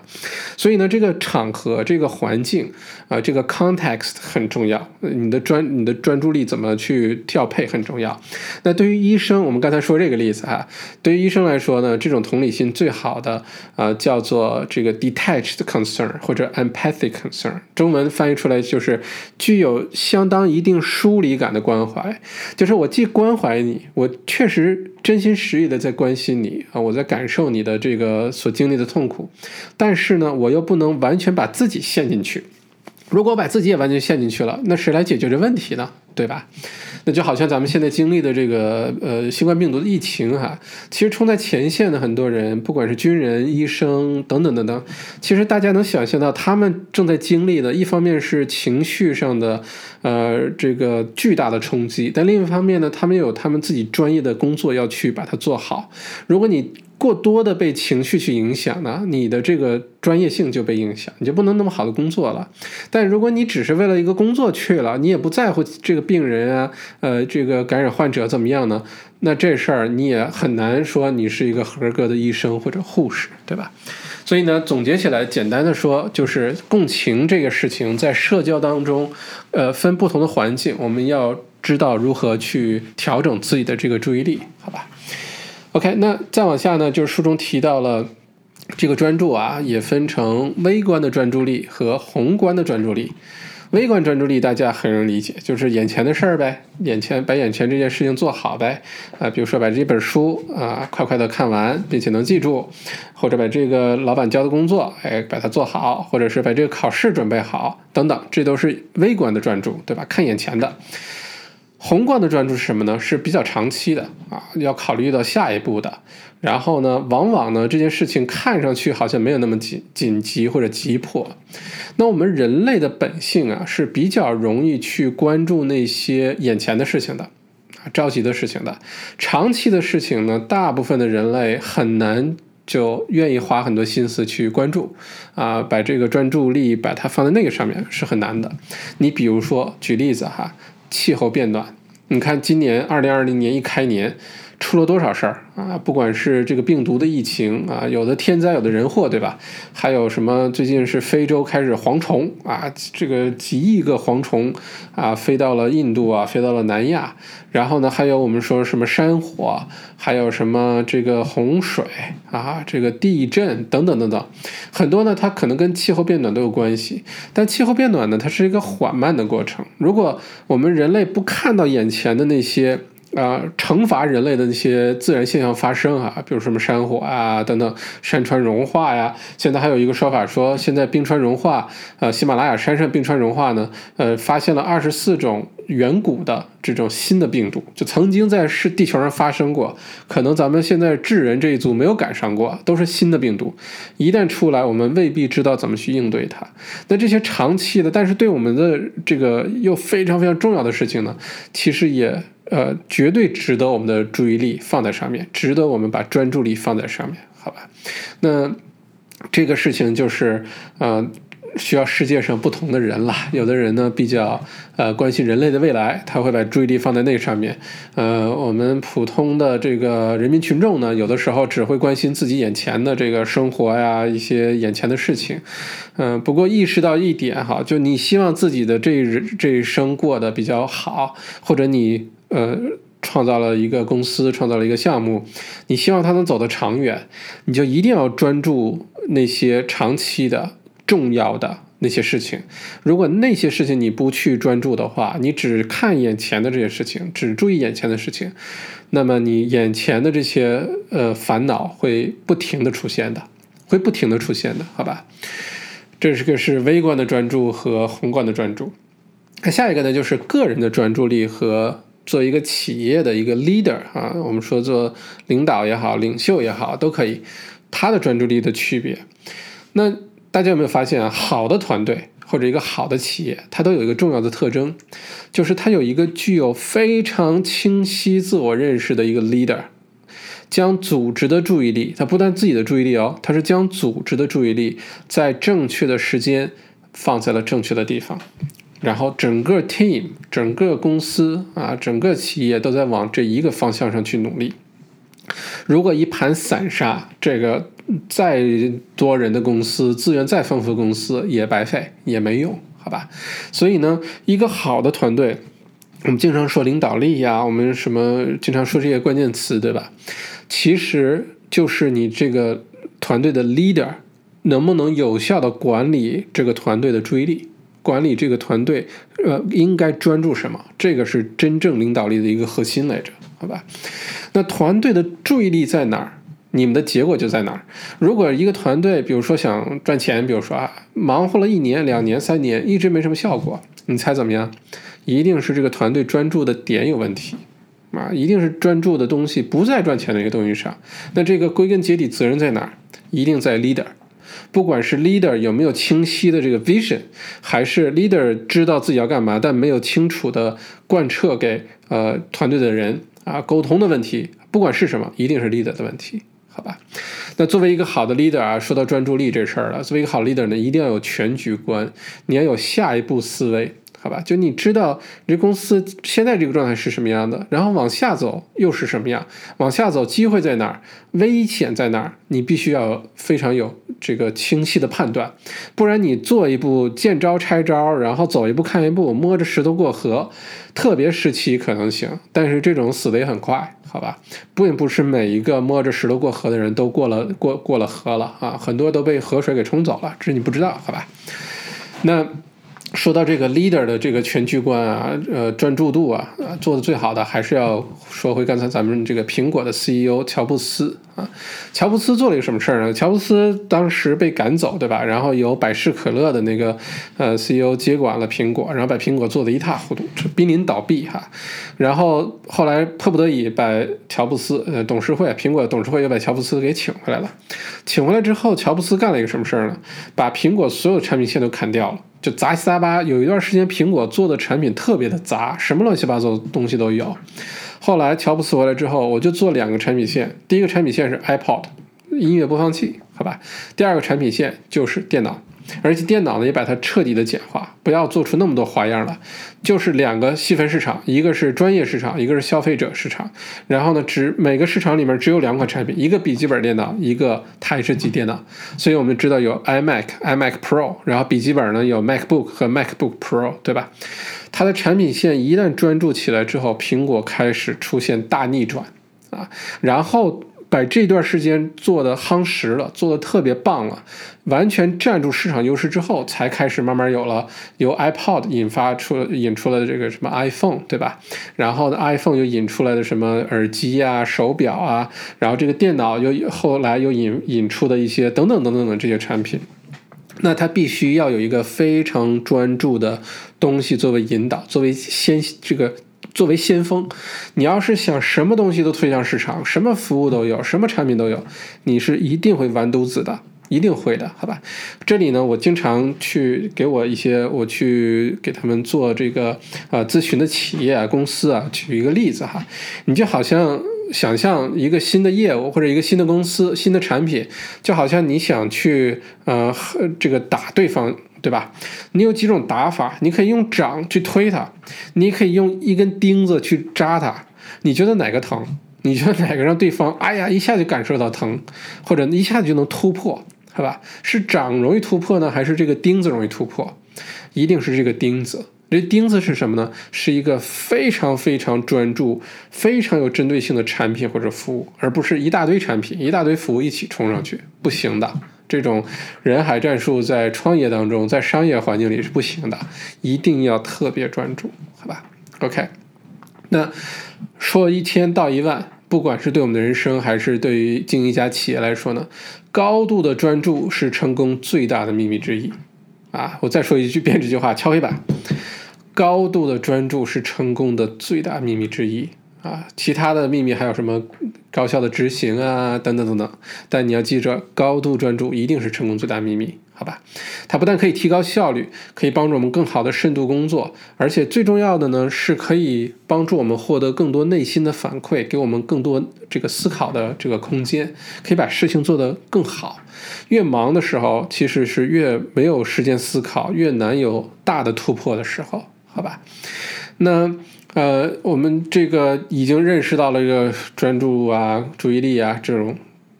[SPEAKER 2] 所以呢，这个场合、这个环境啊，这个 context 很重要，你的专你的专注力怎么去调配很重要。那对于医生，我们刚才说这个例子哈。对于医生来说呢，这种同理心最好的啊叫做这个 detached concern 或者 empathic concern，中文翻译出来就是具有相当一定疏离感的关怀。就是我既关怀你，我确实真心实意的在关心你啊，我在感受你的这个所经历的痛苦，但是呢，我又不能完全把自己陷进去。如果把自己也完全陷进去了，那谁来解决这问题呢？对吧？那就好像咱们现在经历的这个呃新冠病毒的疫情哈，其实冲在前线的很多人，不管是军人、医生等等等等，其实大家能想象到他们正在经历的，一方面是情绪上的呃这个巨大的冲击，但另一方面呢，他们又有他们自己专业的工作要去把它做好。如果你过多的被情绪去影响呢，你的这个专业性就被影响，你就不能那么好的工作了。但如果你只是为了一个工作去了，你也不在乎这个病人啊，呃，这个感染患者怎么样呢？那这事儿你也很难说你是一个合格的医生或者护士，对吧？所以呢，总结起来，简单的说，就是共情这个事情在社交当中，呃，分不同的环境，我们要知道如何去调整自己的这个注意力，好吧？OK，那再往下呢，就是书中提到了这个专注啊，也分成微观的专注力和宏观的专注力。微观专注力大家很容易理解，就是眼前的事儿呗，眼前把眼前这件事情做好呗。啊，比如说把这本书啊快快的看完，并且能记住，或者把这个老板交的工作，哎，把它做好，或者是把这个考试准备好，等等，这都是微观的专注，对吧？看眼前的。宏观的专注是什么呢？是比较长期的啊，要考虑到下一步的。然后呢，往往呢这件事情看上去好像没有那么紧紧急或者急迫。那我们人类的本性啊是比较容易去关注那些眼前的事情的啊，着急的事情的。长期的事情呢，大部分的人类很难就愿意花很多心思去关注啊，把这个专注力把它放在那个上面是很难的。你比如说举例子哈。气候变暖，你看今年二零二零年一开年。出了多少事儿啊？不管是这个病毒的疫情啊，有的天灾，有的人祸，对吧？还有什么？最近是非洲开始蝗虫啊，这个几亿个蝗虫啊，飞到了印度啊，飞到了南亚。然后呢，还有我们说什么山火，还有什么这个洪水啊，这个地震等等等等，很多呢，它可能跟气候变暖都有关系。但气候变暖呢，它是一个缓慢的过程。如果我们人类不看到眼前的那些，啊，惩罚人类的那些自然现象发生啊，比如什么山火啊等等，山川融化呀。现在还有一个说法说，现在冰川融化，呃，喜马拉雅山上冰川融化呢，呃，发现了二十四种远古的这种新的病毒，就曾经在是地球上发生过，可能咱们现在智人这一组没有赶上过，都是新的病毒。一旦出来，我们未必知道怎么去应对它。那这些长期的，但是对我们的这个又非常非常重要的事情呢，其实也。呃，绝对值得我们的注意力放在上面，值得我们把专注力放在上面，好吧？那这个事情就是，呃，需要世界上不同的人了。有的人呢比较呃关心人类的未来，他会把注意力放在那上面。呃，我们普通的这个人民群众呢，有的时候只会关心自己眼前的这个生活呀，一些眼前的事情。嗯，不过意识到一点哈，就你希望自己的这一这一生过得比较好，或者你。呃，创造了一个公司，创造了一个项目，你希望它能走得长远，你就一定要专注那些长期的重要的那些事情。如果那些事情你不去专注的话，你只看眼前的这些事情，只注意眼前的事情，那么你眼前的这些呃烦恼会不停的出现的，会不停的出现的，好吧？这是个是微观的专注和宏观的专注。那下一个呢，就是个人的专注力和。做一个企业的一个 leader 啊，我们说做领导也好，领袖也好，都可以。他的专注力的区别，那大家有没有发现啊？好的团队或者一个好的企业，它都有一个重要的特征，就是它有一个具有非常清晰自我认识的一个 leader，将组织的注意力，它不但自己的注意力哦，它是将组织的注意力在正确的时间放在了正确的地方。然后整个 team、整个公司啊、整个企业都在往这一个方向上去努力。如果一盘散沙，这个再多人的公司、资源再丰富的公司也白费，也没用，好吧？所以呢，一个好的团队，我们经常说领导力呀，我们什么经常说这些关键词，对吧？其实就是你这个团队的 leader 能不能有效的管理这个团队的注意力。管理这个团队，呃，应该专注什么？这个是真正领导力的一个核心来着，好吧？那团队的注意力在哪儿，你们的结果就在哪儿。如果一个团队，比如说想赚钱，比如说啊，忙活了一年、两年、三年，一直没什么效果，你猜怎么样？一定是这个团队专注的点有问题啊，一定是专注的东西不在赚钱的一个东西上。那这个归根结底责任在哪儿？一定在 leader。不管是 leader 有没有清晰的这个 vision，还是 leader 知道自己要干嘛，但没有清楚的贯彻给呃团队的人啊，沟通的问题，不管是什么，一定是 leader 的问题，好吧？那作为一个好的 leader 啊，说到专注力这事儿了，作为一个好 leader 呢，一定要有全局观，你要有下一步思维。好吧，就你知道这公司现在这个状态是什么样的，然后往下走又是什么样？往下走机会在哪儿？危险在哪儿？你必须要非常有这个清晰的判断，不然你做一步见招拆招，然后走一步看一步，摸着石头过河，特别时期可能行，但是这种死的也很快，好吧？并不是每一个摸着石头过河的人都过了过过了河了啊，很多都被河水给冲走了，这你不知道，好吧？那。说到这个 leader 的这个全局观啊，呃，专注度啊，啊，做的最好的还是要说回刚才咱们这个苹果的 CEO 乔布斯啊。乔布斯做了一个什么事儿呢？乔布斯当时被赶走，对吧？然后由百事可乐的那个呃 CEO 接管了苹果，然后把苹果做得一塌糊涂，濒临倒闭哈。然后后来迫不得已把乔布斯呃董事会苹果董事会又把乔布斯给请回来了。请回来之后，乔布斯干了一个什么事儿呢？把苹果所有产品线都砍掉了。就杂七杂八，有一段时间苹果做的产品特别的杂，什么乱七八糟的东西都有。后来乔布斯回来之后，我就做两个产品线，第一个产品线是 iPod 音乐播放器，好吧，第二个产品线就是电脑。而且电脑呢也把它彻底的简化，不要做出那么多花样了，就是两个细分市场，一个是专业市场，一个是消费者市场。然后呢，只每个市场里面只有两款产品，一个笔记本电脑，一个台式机电脑。所以我们知道有 iMac、iMac Pro，然后笔记本呢有 MacBook 和 MacBook Pro，对吧？它的产品线一旦专注起来之后，苹果开始出现大逆转啊，然后。把这段时间做的夯实了，做的特别棒了，完全占住市场优势之后，才开始慢慢有了由 iPod 引发出引出来的这个什么 iPhone，对吧？然后呢，iPhone 又引出来的什么耳机啊、手表啊，然后这个电脑又后来又引引出的一些等等等等的这些产品，那它必须要有一个非常专注的东西作为引导，作为先这个。作为先锋，你要是想什么东西都推向市场，什么服务都有，什么产品都有，你是一定会完犊子的，一定会的，好吧？这里呢，我经常去给我一些我去给他们做这个呃咨询的企业啊、公司啊，举一个例子哈，你就好像想象一个新的业务或者一个新的公司、新的产品，就好像你想去呃这个打对方。对吧？你有几种打法？你可以用掌去推它，你可以用一根钉子去扎它。你觉得哪个疼？你觉得哪个让对方 哎呀一下就感受到疼，或者一下子就能突破，是吧？是掌容易突破呢，还是这个钉子容易突破？一定是这个钉子。这钉子是什么呢？是一个非常非常专注、非常有针对性的产品或者服务，而不是一大堆产品、一大堆服务一起冲上去，不行的。这种人海战术在创业当中，在商业环境里是不行的，一定要特别专注，好吧？OK，那说一千到一万，不管是对我们的人生，还是对于经营一家企业来说呢，高度的专注是成功最大的秘密之一啊！我再说一句，变这句话，敲黑板：高度的专注是成功的最大秘密之一。啊，其他的秘密还有什么高效的执行啊，等等等等。但你要记着，高度专注一定是成功最大秘密，好吧？它不但可以提高效率，可以帮助我们更好的深度工作，而且最重要的呢，是可以帮助我们获得更多内心的反馈，给我们更多这个思考的这个空间，可以把事情做得更好。越忙的时候，其实是越没有时间思考，越难有大的突破的时候，好吧？那。呃，我们这个已经认识到了一个专注啊、注意力啊这种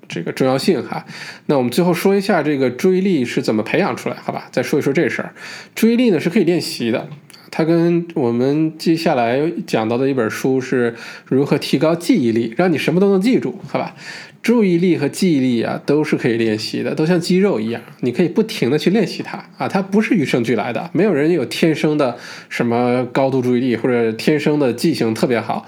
[SPEAKER 2] 这个重要性哈。那我们最后说一下这个注意力是怎么培养出来，好吧？再说一说这事儿。注意力呢是可以练习的，它跟我们接下来讲到的一本书是如何提高记忆力，让你什么都能记住，好吧？注意力和记忆力啊，都是可以练习的，都像肌肉一样，你可以不停的去练习它啊，它不是与生俱来的，没有人有天生的什么高度注意力或者天生的记性特别好，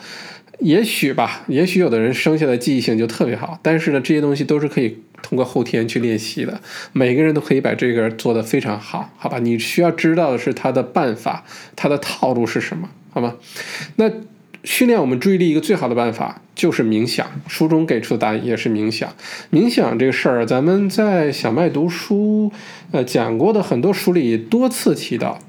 [SPEAKER 2] 也许吧，也许有的人生下来记忆性就特别好，但是呢，这些东西都是可以通过后天去练习的，每个人都可以把这个做得非常好，好吧？你需要知道的是它的办法，它的套路是什么，好吗？那。训练我们注意力一个最好的办法就是冥想。书中给出的答案也是冥想。冥想这个事儿，咱们在小麦读书呃讲过的很多书里多次提到。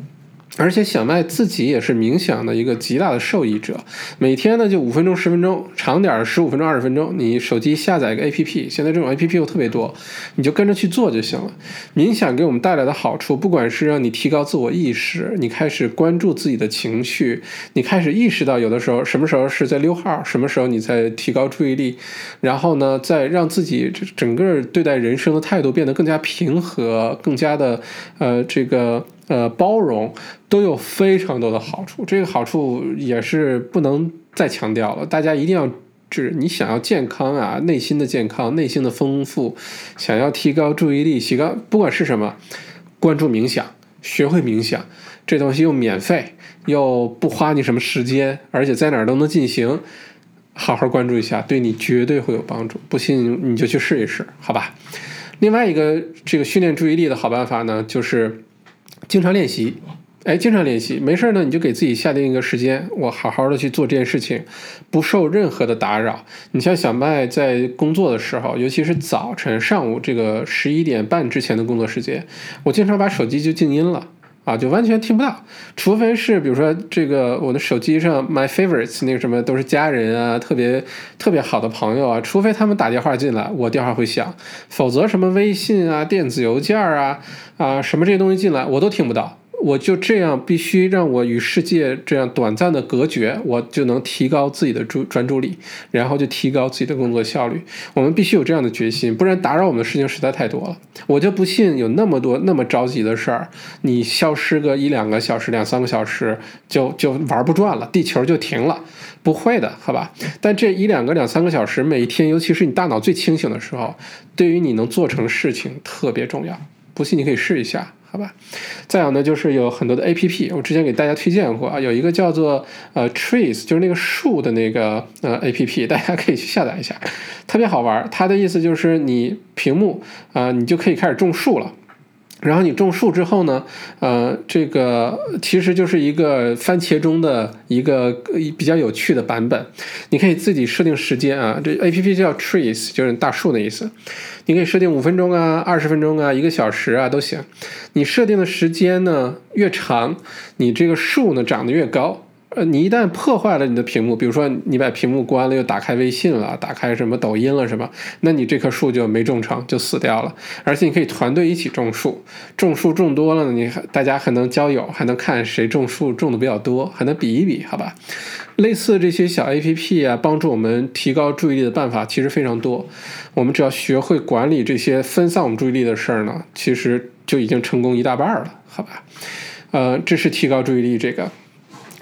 [SPEAKER 2] 而且小麦自己也是冥想的一个极大的受益者，每天呢就五分钟、十分钟，长点十五分钟、二十分钟。你手机下载一个 APP，现在这种 APP 又特别多，你就跟着去做就行了。冥想给我们带来的好处，不管是让你提高自我意识，你开始关注自己的情绪，你开始意识到有的时候什么时候是在溜号，什么时候你在提高注意力，然后呢，再让自己整个对待人生的态度变得更加平和，更加的呃这个。呃，包容都有非常多的好处，这个好处也是不能再强调了。大家一定要，就是你想要健康啊，内心的健康，内心的丰富，想要提高注意力，提高不管是什么，关注冥想，学会冥想，这东西又免费，又不花你什么时间，而且在哪儿都能进行。好好关注一下，对你绝对会有帮助。不信你就去试一试，好吧？另外一个这个训练注意力的好办法呢，就是经常练习。哎，经常练习，没事呢，你就给自己下定一个时间，我好好的去做这件事情，不受任何的打扰。你像小麦在工作的时候，尤其是早晨上午这个十一点半之前的工作时间，我经常把手机就静音了。啊，就完全听不到，除非是比如说这个我的手机上 my favorites 那个什么都是家人啊，特别特别好的朋友啊，除非他们打电话进来，我电话会响，否则什么微信啊、电子邮件啊啊什么这些东西进来，我都听不到。我就这样必须让我与世界这样短暂的隔绝，我就能提高自己的注专注力，然后就提高自己的工作效率。我们必须有这样的决心，不然打扰我们的事情实在太多了。我就不信有那么多那么着急的事儿，你消失个一两个小时、两三个小时就就玩不转了，地球就停了，不会的，好吧？但这一两个两三个小时，每一天，尤其是你大脑最清醒的时候，对于你能做成事情特别重要。不信你可以试一下。好吧，再有呢，就是有很多的 A P P，我之前给大家推荐过啊，有一个叫做呃 Trees，就是那个树的那个呃 A P P，大家可以去下载一下，特别好玩。它的意思就是你屏幕啊，你就可以开始种树了。然后你种树之后呢，呃，这个其实就是一个番茄中的一个比较有趣的版本。你可以自己设定时间啊，这 A P P 叫 Trees，就是大树的意思。你可以设定五分钟啊、二十分钟啊、一个小时啊都行。你设定的时间呢越长，你这个树呢长得越高。呃，你一旦破坏了你的屏幕，比如说你把屏幕关了，又打开微信了，打开什么抖音了，什么，那你这棵树就没种成就死掉了。而且你可以团队一起种树，种树种多了呢，你大家还能交友，还能看谁种树种的比较多，还能比一比，好吧？类似这些小 A P P 啊，帮助我们提高注意力的办法其实非常多。我们只要学会管理这些分散我们注意力的事儿呢，其实就已经成功一大半了，好吧？呃，这是提高注意力这个。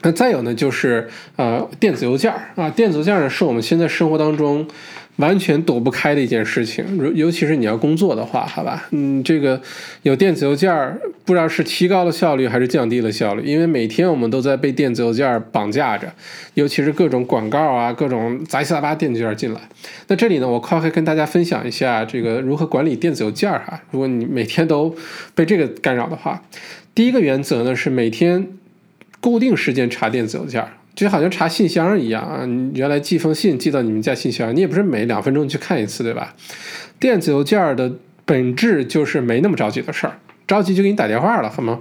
[SPEAKER 2] 那再有呢，就是呃电子邮件儿啊，电子邮件呢是我们现在生活当中完全躲不开的一件事情，尤尤其是你要工作的话，好吧，嗯，这个有电子邮件儿，不知道是提高了效率还是降低了效率，因为每天我们都在被电子邮件儿绑架着，尤其是各种广告啊，各种杂七杂八电子邮件进来。那这里呢，我快快跟大家分享一下这个如何管理电子邮件儿哈，如果你每天都被这个干扰的话，第一个原则呢是每天。固定时间查电子邮件，就好像查信箱一样啊！你原来寄封信寄到你们家信箱，你也不是每两分钟去看一次，对吧？电子邮件的本质就是没那么着急的事儿，着急就给你打电话了，好吗？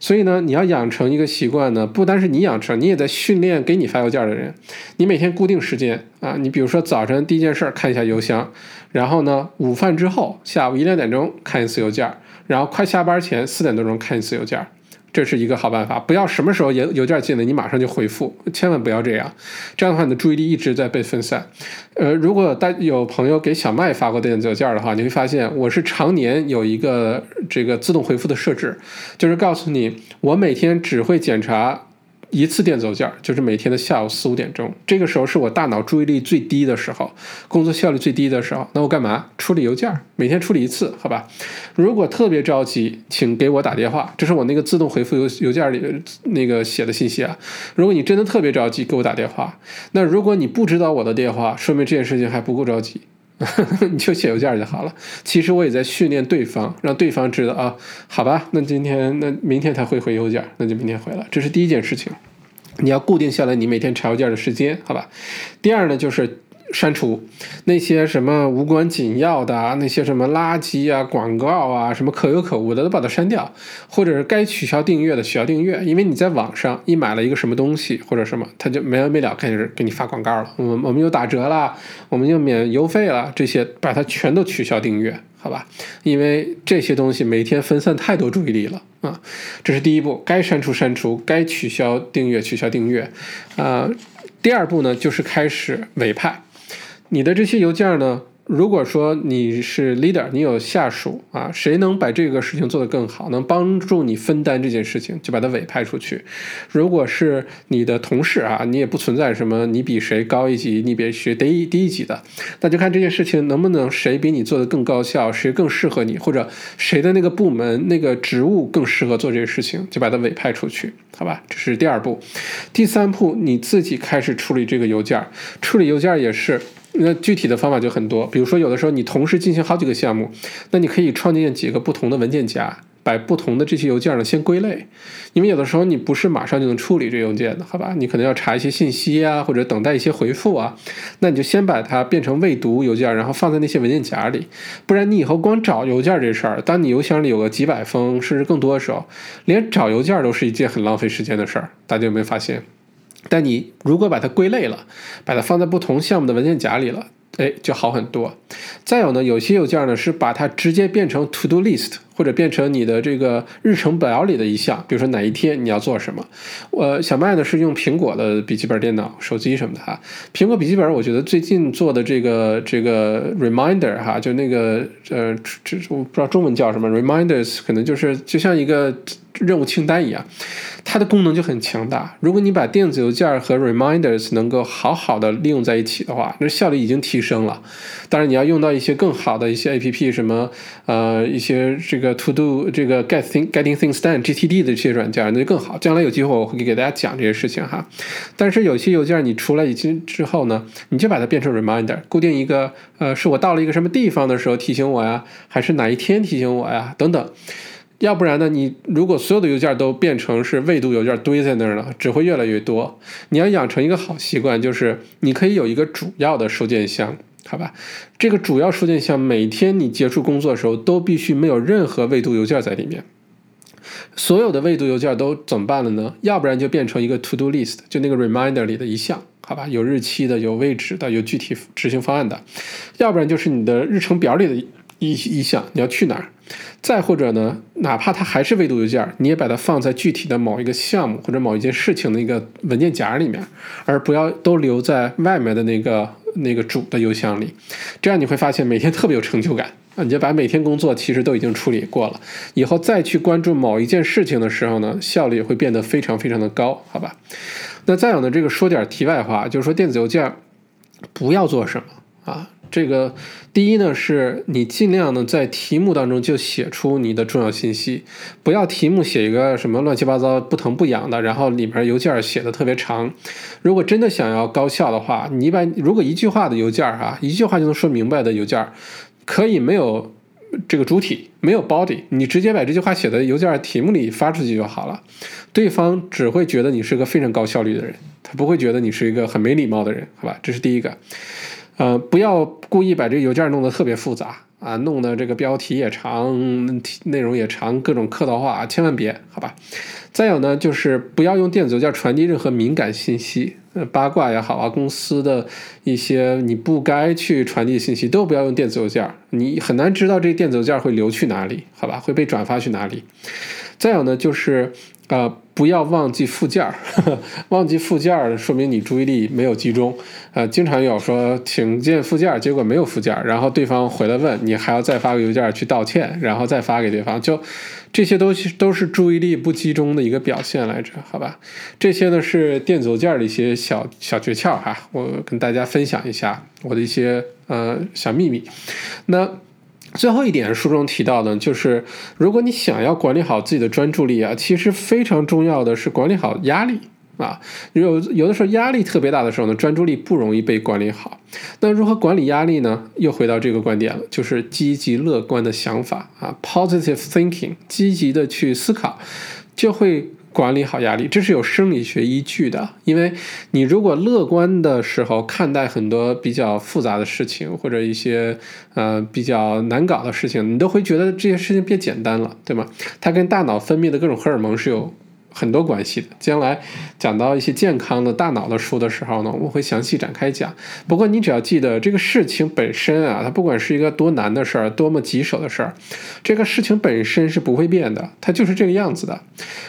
[SPEAKER 2] 所以呢，你要养成一个习惯呢，不单是你养成，你也在训练给你发邮件的人。你每天固定时间啊，你比如说早晨第一件事看一下邮箱，然后呢，午饭之后下午一两点钟看一次邮件，然后快下班前四点多钟看一次邮件。这是一个好办法，不要什么时候邮邮件进来你马上就回复，千万不要这样，这样的话你的注意力一直在被分散。呃，如果大有朋友给小麦发过电子邮件的话，你会发现我是常年有一个这个自动回复的设置，就是告诉你我每天只会检查。一次电子邮件就是每天的下午四五点钟，这个时候是我大脑注意力最低的时候，工作效率最低的时候。那我干嘛？处理邮件，每天处理一次，好吧？如果特别着急，请给我打电话，这是我那个自动回复邮邮件里那个写的信息啊。如果你真的特别着急，给我打电话。那如果你不知道我的电话，说明这件事情还不够着急。你就写邮件就好了。其实我也在训练对方，让对方知道啊，好吧，那今天那明天他会回邮件，那就明天回了。这是第一件事情，你要固定下来你每天查邮件的时间，好吧？第二呢，就是。删除那些什么无关紧要的啊，那些什么垃圾啊、广告啊、什么可有可无的都把它删掉，或者是该取消订阅的取消订阅，因为你在网上一买了一个什么东西或者什么，他就没完没了开始给你发广告了。我们我们又打折了，我们又免邮费了，这些把它全都取消订阅，好吧？因为这些东西每天分散太多注意力了啊。这是第一步，该删除删除，该取消订阅取消订阅啊。第二步呢，就是开始委派。你的这些邮件呢，如果说你是 leader，你有下属啊，谁能把这个事情做得更好，能帮助你分担这件事情，就把它委派出去。如果是你的同事啊，你也不存在什么你比谁高一级，你比谁低低一级的，那就看这件事情能不能谁比你做得更高效，谁更适合你，或者谁的那个部门那个职务更适合做这个事情，就把它委派出去，好吧？这是第二步。第三步，你自己开始处理这个邮件，处理邮件也是。那具体的方法就很多，比如说有的时候你同时进行好几个项目，那你可以创建几个不同的文件夹，把不同的这些邮件呢先归类，因为有的时候你不是马上就能处理这邮件的，好吧？你可能要查一些信息啊，或者等待一些回复啊，那你就先把它变成未读邮件，然后放在那些文件夹里，不然你以后光找邮件这事儿，当你邮箱里有个几百封甚至更多的时候，连找邮件都是一件很浪费时间的事儿，大家有没有发现？但你如果把它归类了，把它放在不同项目的文件夹里了，哎，就好很多。再有呢，有些邮件呢是把它直接变成 to do list，或者变成你的这个日程表里的一项，比如说哪一天你要做什么。我小麦呢是用苹果的笔记本电脑、手机什么的哈。苹果笔记本我觉得最近做的这个这个 reminder 哈，就那个呃，这我不知道中文叫什么 reminders，可能就是就像一个任务清单一样。它的功能就很强大。如果你把电子邮件和 reminders 能够好好的利用在一起的话，那效率已经提升了。当然，你要用到一些更好的一些 A P P，什么呃一些这个 To Do 这个 Get Thing Getting Things Done G T D 的这些软件，那就更好。将来有机会我会给大家讲这些事情哈。但是有些邮件你出来已经之后呢，你就把它变成 reminder，固定一个呃是我到了一个什么地方的时候提醒我呀，还是哪一天提醒我呀等等。要不然呢？你如果所有的邮件都变成是未读邮件堆在那儿了，只会越来越多。你要养成一个好习惯，就是你可以有一个主要的收件箱，好吧？这个主要收件箱每天你结束工作的时候都必须没有任何未读邮件在里面。所有的未读邮件都怎么办了呢？要不然就变成一个 to do list，就那个 reminder 里的一项，好吧？有日期的、有位置的、有具体执行方案的。要不然就是你的日程表里的一一项，你要去哪儿？再或者呢，哪怕它还是未读邮件，你也把它放在具体的某一个项目或者某一件事情的一个文件夹里面，而不要都留在外面的那个那个主的邮箱里。这样你会发现每天特别有成就感啊！你就把每天工作其实都已经处理过了，以后再去关注某一件事情的时候呢，效率也会变得非常非常的高，好吧？那再有呢，这个说点题外话，就是说电子邮件不要做什么啊？这个第一呢，是你尽量呢在题目当中就写出你的重要信息，不要题目写一个什么乱七八糟不疼不痒的，然后里面邮件写的特别长。如果真的想要高效的话，你把如果一句话的邮件哈，一句话就能说明白的邮件，可以没有这个主体，没有 body，你直接把这句话写在邮件题目里发出去就好了，对方只会觉得你是个非常高效率的人，他不会觉得你是一个很没礼貌的人，好吧？这是第一个。呃，不要故意把这个邮件弄得特别复杂啊，弄得这个标题也长，内容也长，各种客套话，千万别，好吧？再有呢，就是不要用电子邮件传递任何敏感信息，呃，八卦也好啊，公司的一些你不该去传递信息都不要用电子邮件，你很难知道这电子邮件会流去哪里，好吧？会被转发去哪里？再有呢，就是呃。不要忘记附件儿，忘记附件儿说明你注意力没有集中。呃，经常有说请见附件儿，结果没有附件儿，然后对方回来问你，还要再发个邮件去道歉，然后再发给对方，就这些都都是注意力不集中的一个表现来着，好吧？这些呢是电子邮件的一些小小诀窍哈，我跟大家分享一下我的一些呃小秘密。那。最后一点，书中提到的，就是如果你想要管理好自己的专注力啊，其实非常重要的是管理好压力啊。有有的时候压力特别大的时候呢，专注力不容易被管理好。那如何管理压力呢？又回到这个观点了，就是积极乐观的想法啊，positive thinking，积极的去思考，就会。管理好压力，这是有生理学依据的。因为你如果乐观的时候看待很多比较复杂的事情，或者一些呃比较难搞的事情，你都会觉得这些事情变简单了，对吗？它跟大脑分泌的各种荷尔蒙是有。很多关系的。将来讲到一些健康的大脑的书的时候呢，我会详细展开讲。不过你只要记得，这个事情本身啊，它不管是一个多难的事儿，多么棘手的事儿，这个事情本身是不会变的，它就是这个样子的。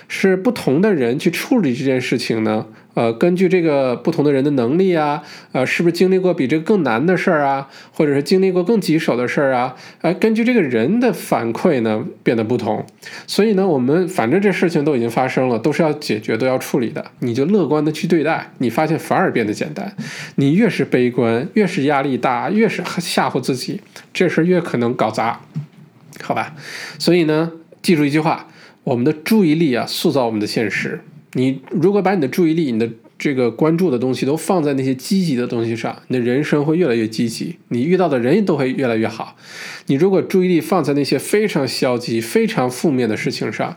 [SPEAKER 2] 是不同的人去处理这件事情呢，呃，根据这个不同的人的能力啊，呃，是不是经历过比这个更难的事儿啊，或者是经历过更棘手的事儿啊？呃，根据这个人的反馈呢，变得不同。所以呢，我们反正这事情都已经发生了，都是要解决、都要处理的，你就乐观的去对待，你发现反而变得简单。你越是悲观，越是压力大，越是吓唬自己，这事儿越可能搞砸，好吧？所以呢，记住一句话：我们的注意力啊，塑造我们的现实。你如果把你的注意力、你的这个关注的东西都放在那些积极的东西上，你的人生会越来越积极，你遇到的人都会越来越好。你如果注意力放在那些非常消极、非常负面的事情上，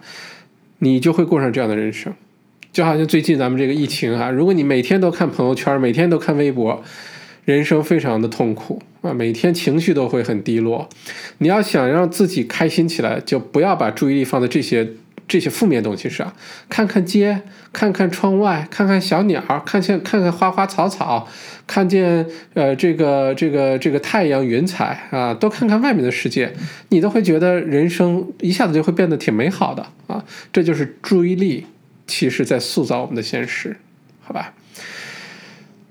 [SPEAKER 2] 你就会过上这样的人生。就好像最近咱们这个疫情啊，如果你每天都看朋友圈，每天都看微博，人生非常的痛苦啊，每天情绪都会很低落。你要想让自己开心起来，就不要把注意力放在这些。这些负面东西是啊，看看街，看看窗外，看看小鸟，看见看看花花草草，看见呃这个这个这个太阳云彩啊，多看看外面的世界，你都会觉得人生一下子就会变得挺美好的啊！这就是注意力，其实在塑造我们的现实，好吧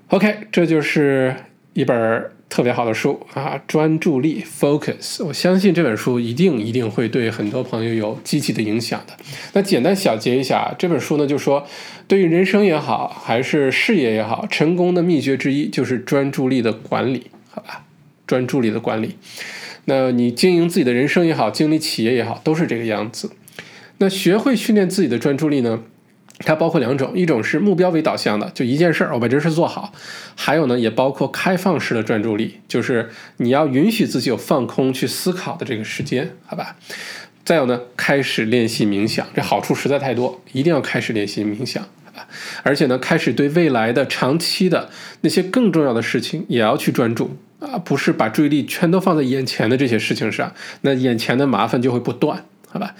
[SPEAKER 2] ？OK，这就是一本。特别好的书啊，专注力 focus，我相信这本书一定一定会对很多朋友有积极的影响的。那简单小结一下，这本书呢就说，对于人生也好，还是事业也好，成功的秘诀之一就是专注力的管理，好吧？专注力的管理，那你经营自己的人生也好，经营企业也好，都是这个样子。那学会训练自己的专注力呢？它包括两种，一种是目标为导向的，就一件事儿，我把这事做好；还有呢，也包括开放式的专注力，就是你要允许自己有放空去思考的这个时间，好吧？再有呢，开始练习冥想，这好处实在太多，一定要开始练习冥想，好吧？而且呢，开始对未来的长期的那些更重要的事情也要去专注啊，不是把注意力全都放在眼前的这些事情上，那眼前的麻烦就会不断，好吧？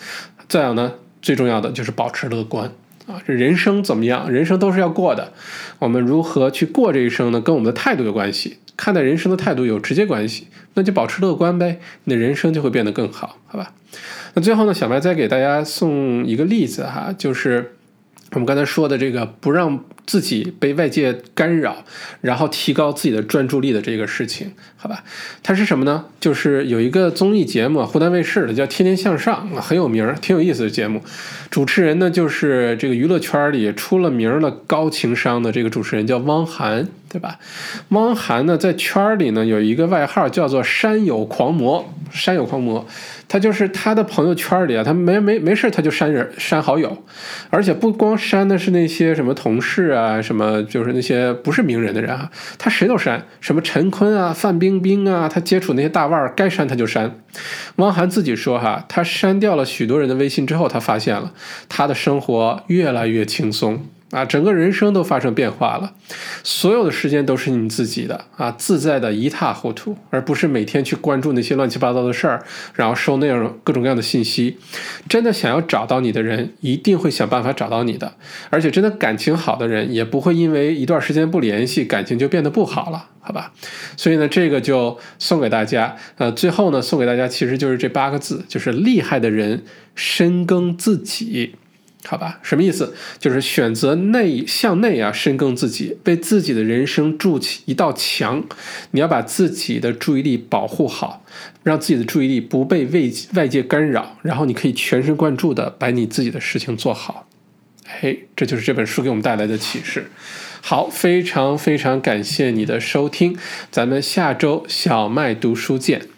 [SPEAKER 2] 再有呢，最重要的就是保持乐观。啊，这人生怎么样？人生都是要过的，我们如何去过这一生呢？跟我们的态度有关系，看待人生的态度有直接关系。那就保持乐观呗，你的人生就会变得更好，好吧？那最后呢，小白再给大家送一个例子哈，就是我们刚才说的这个不让。自己被外界干扰，然后提高自己的专注力的这个事情，好吧？它是什么呢？就是有一个综艺节目，湖南卫视的，叫《天天向上》，很有名，挺有意思的节目。主持人呢，就是这个娱乐圈里出了名的高情商的这个主持人，叫汪涵，对吧？汪涵呢，在圈里呢有一个外号叫做“山友狂魔”，山友狂魔。他就是他的朋友圈里啊，他没没没事他就删人删好友，而且不光删的是那些什么同事啊，什么就是那些不是名人的人啊，他谁都删，什么陈坤啊、范冰冰啊，他接触那些大腕儿，该删他就删。汪涵自己说哈，他删掉了许多人的微信之后，他发现了他的生活越来越轻松。啊，整个人生都发生变化了，所有的时间都是你自己的啊，自在的一塌糊涂，而不是每天去关注那些乱七八糟的事儿，然后收那种各种各样的信息。真的想要找到你的人，一定会想办法找到你的，而且真的感情好的人，也不会因为一段时间不联系，感情就变得不好了，好吧？所以呢，这个就送给大家。呃，最后呢，送给大家其实就是这八个字，就是厉害的人深耕自己。好吧，什么意思？就是选择内向内啊，深耕自己，为自己的人生筑起一道墙。你要把自己的注意力保护好，让自己的注意力不被外外界干扰，然后你可以全神贯注的把你自己的事情做好。嘿，这就是这本书给我们带来的启示。好，非常非常感谢你的收听，咱们下周小麦读书见。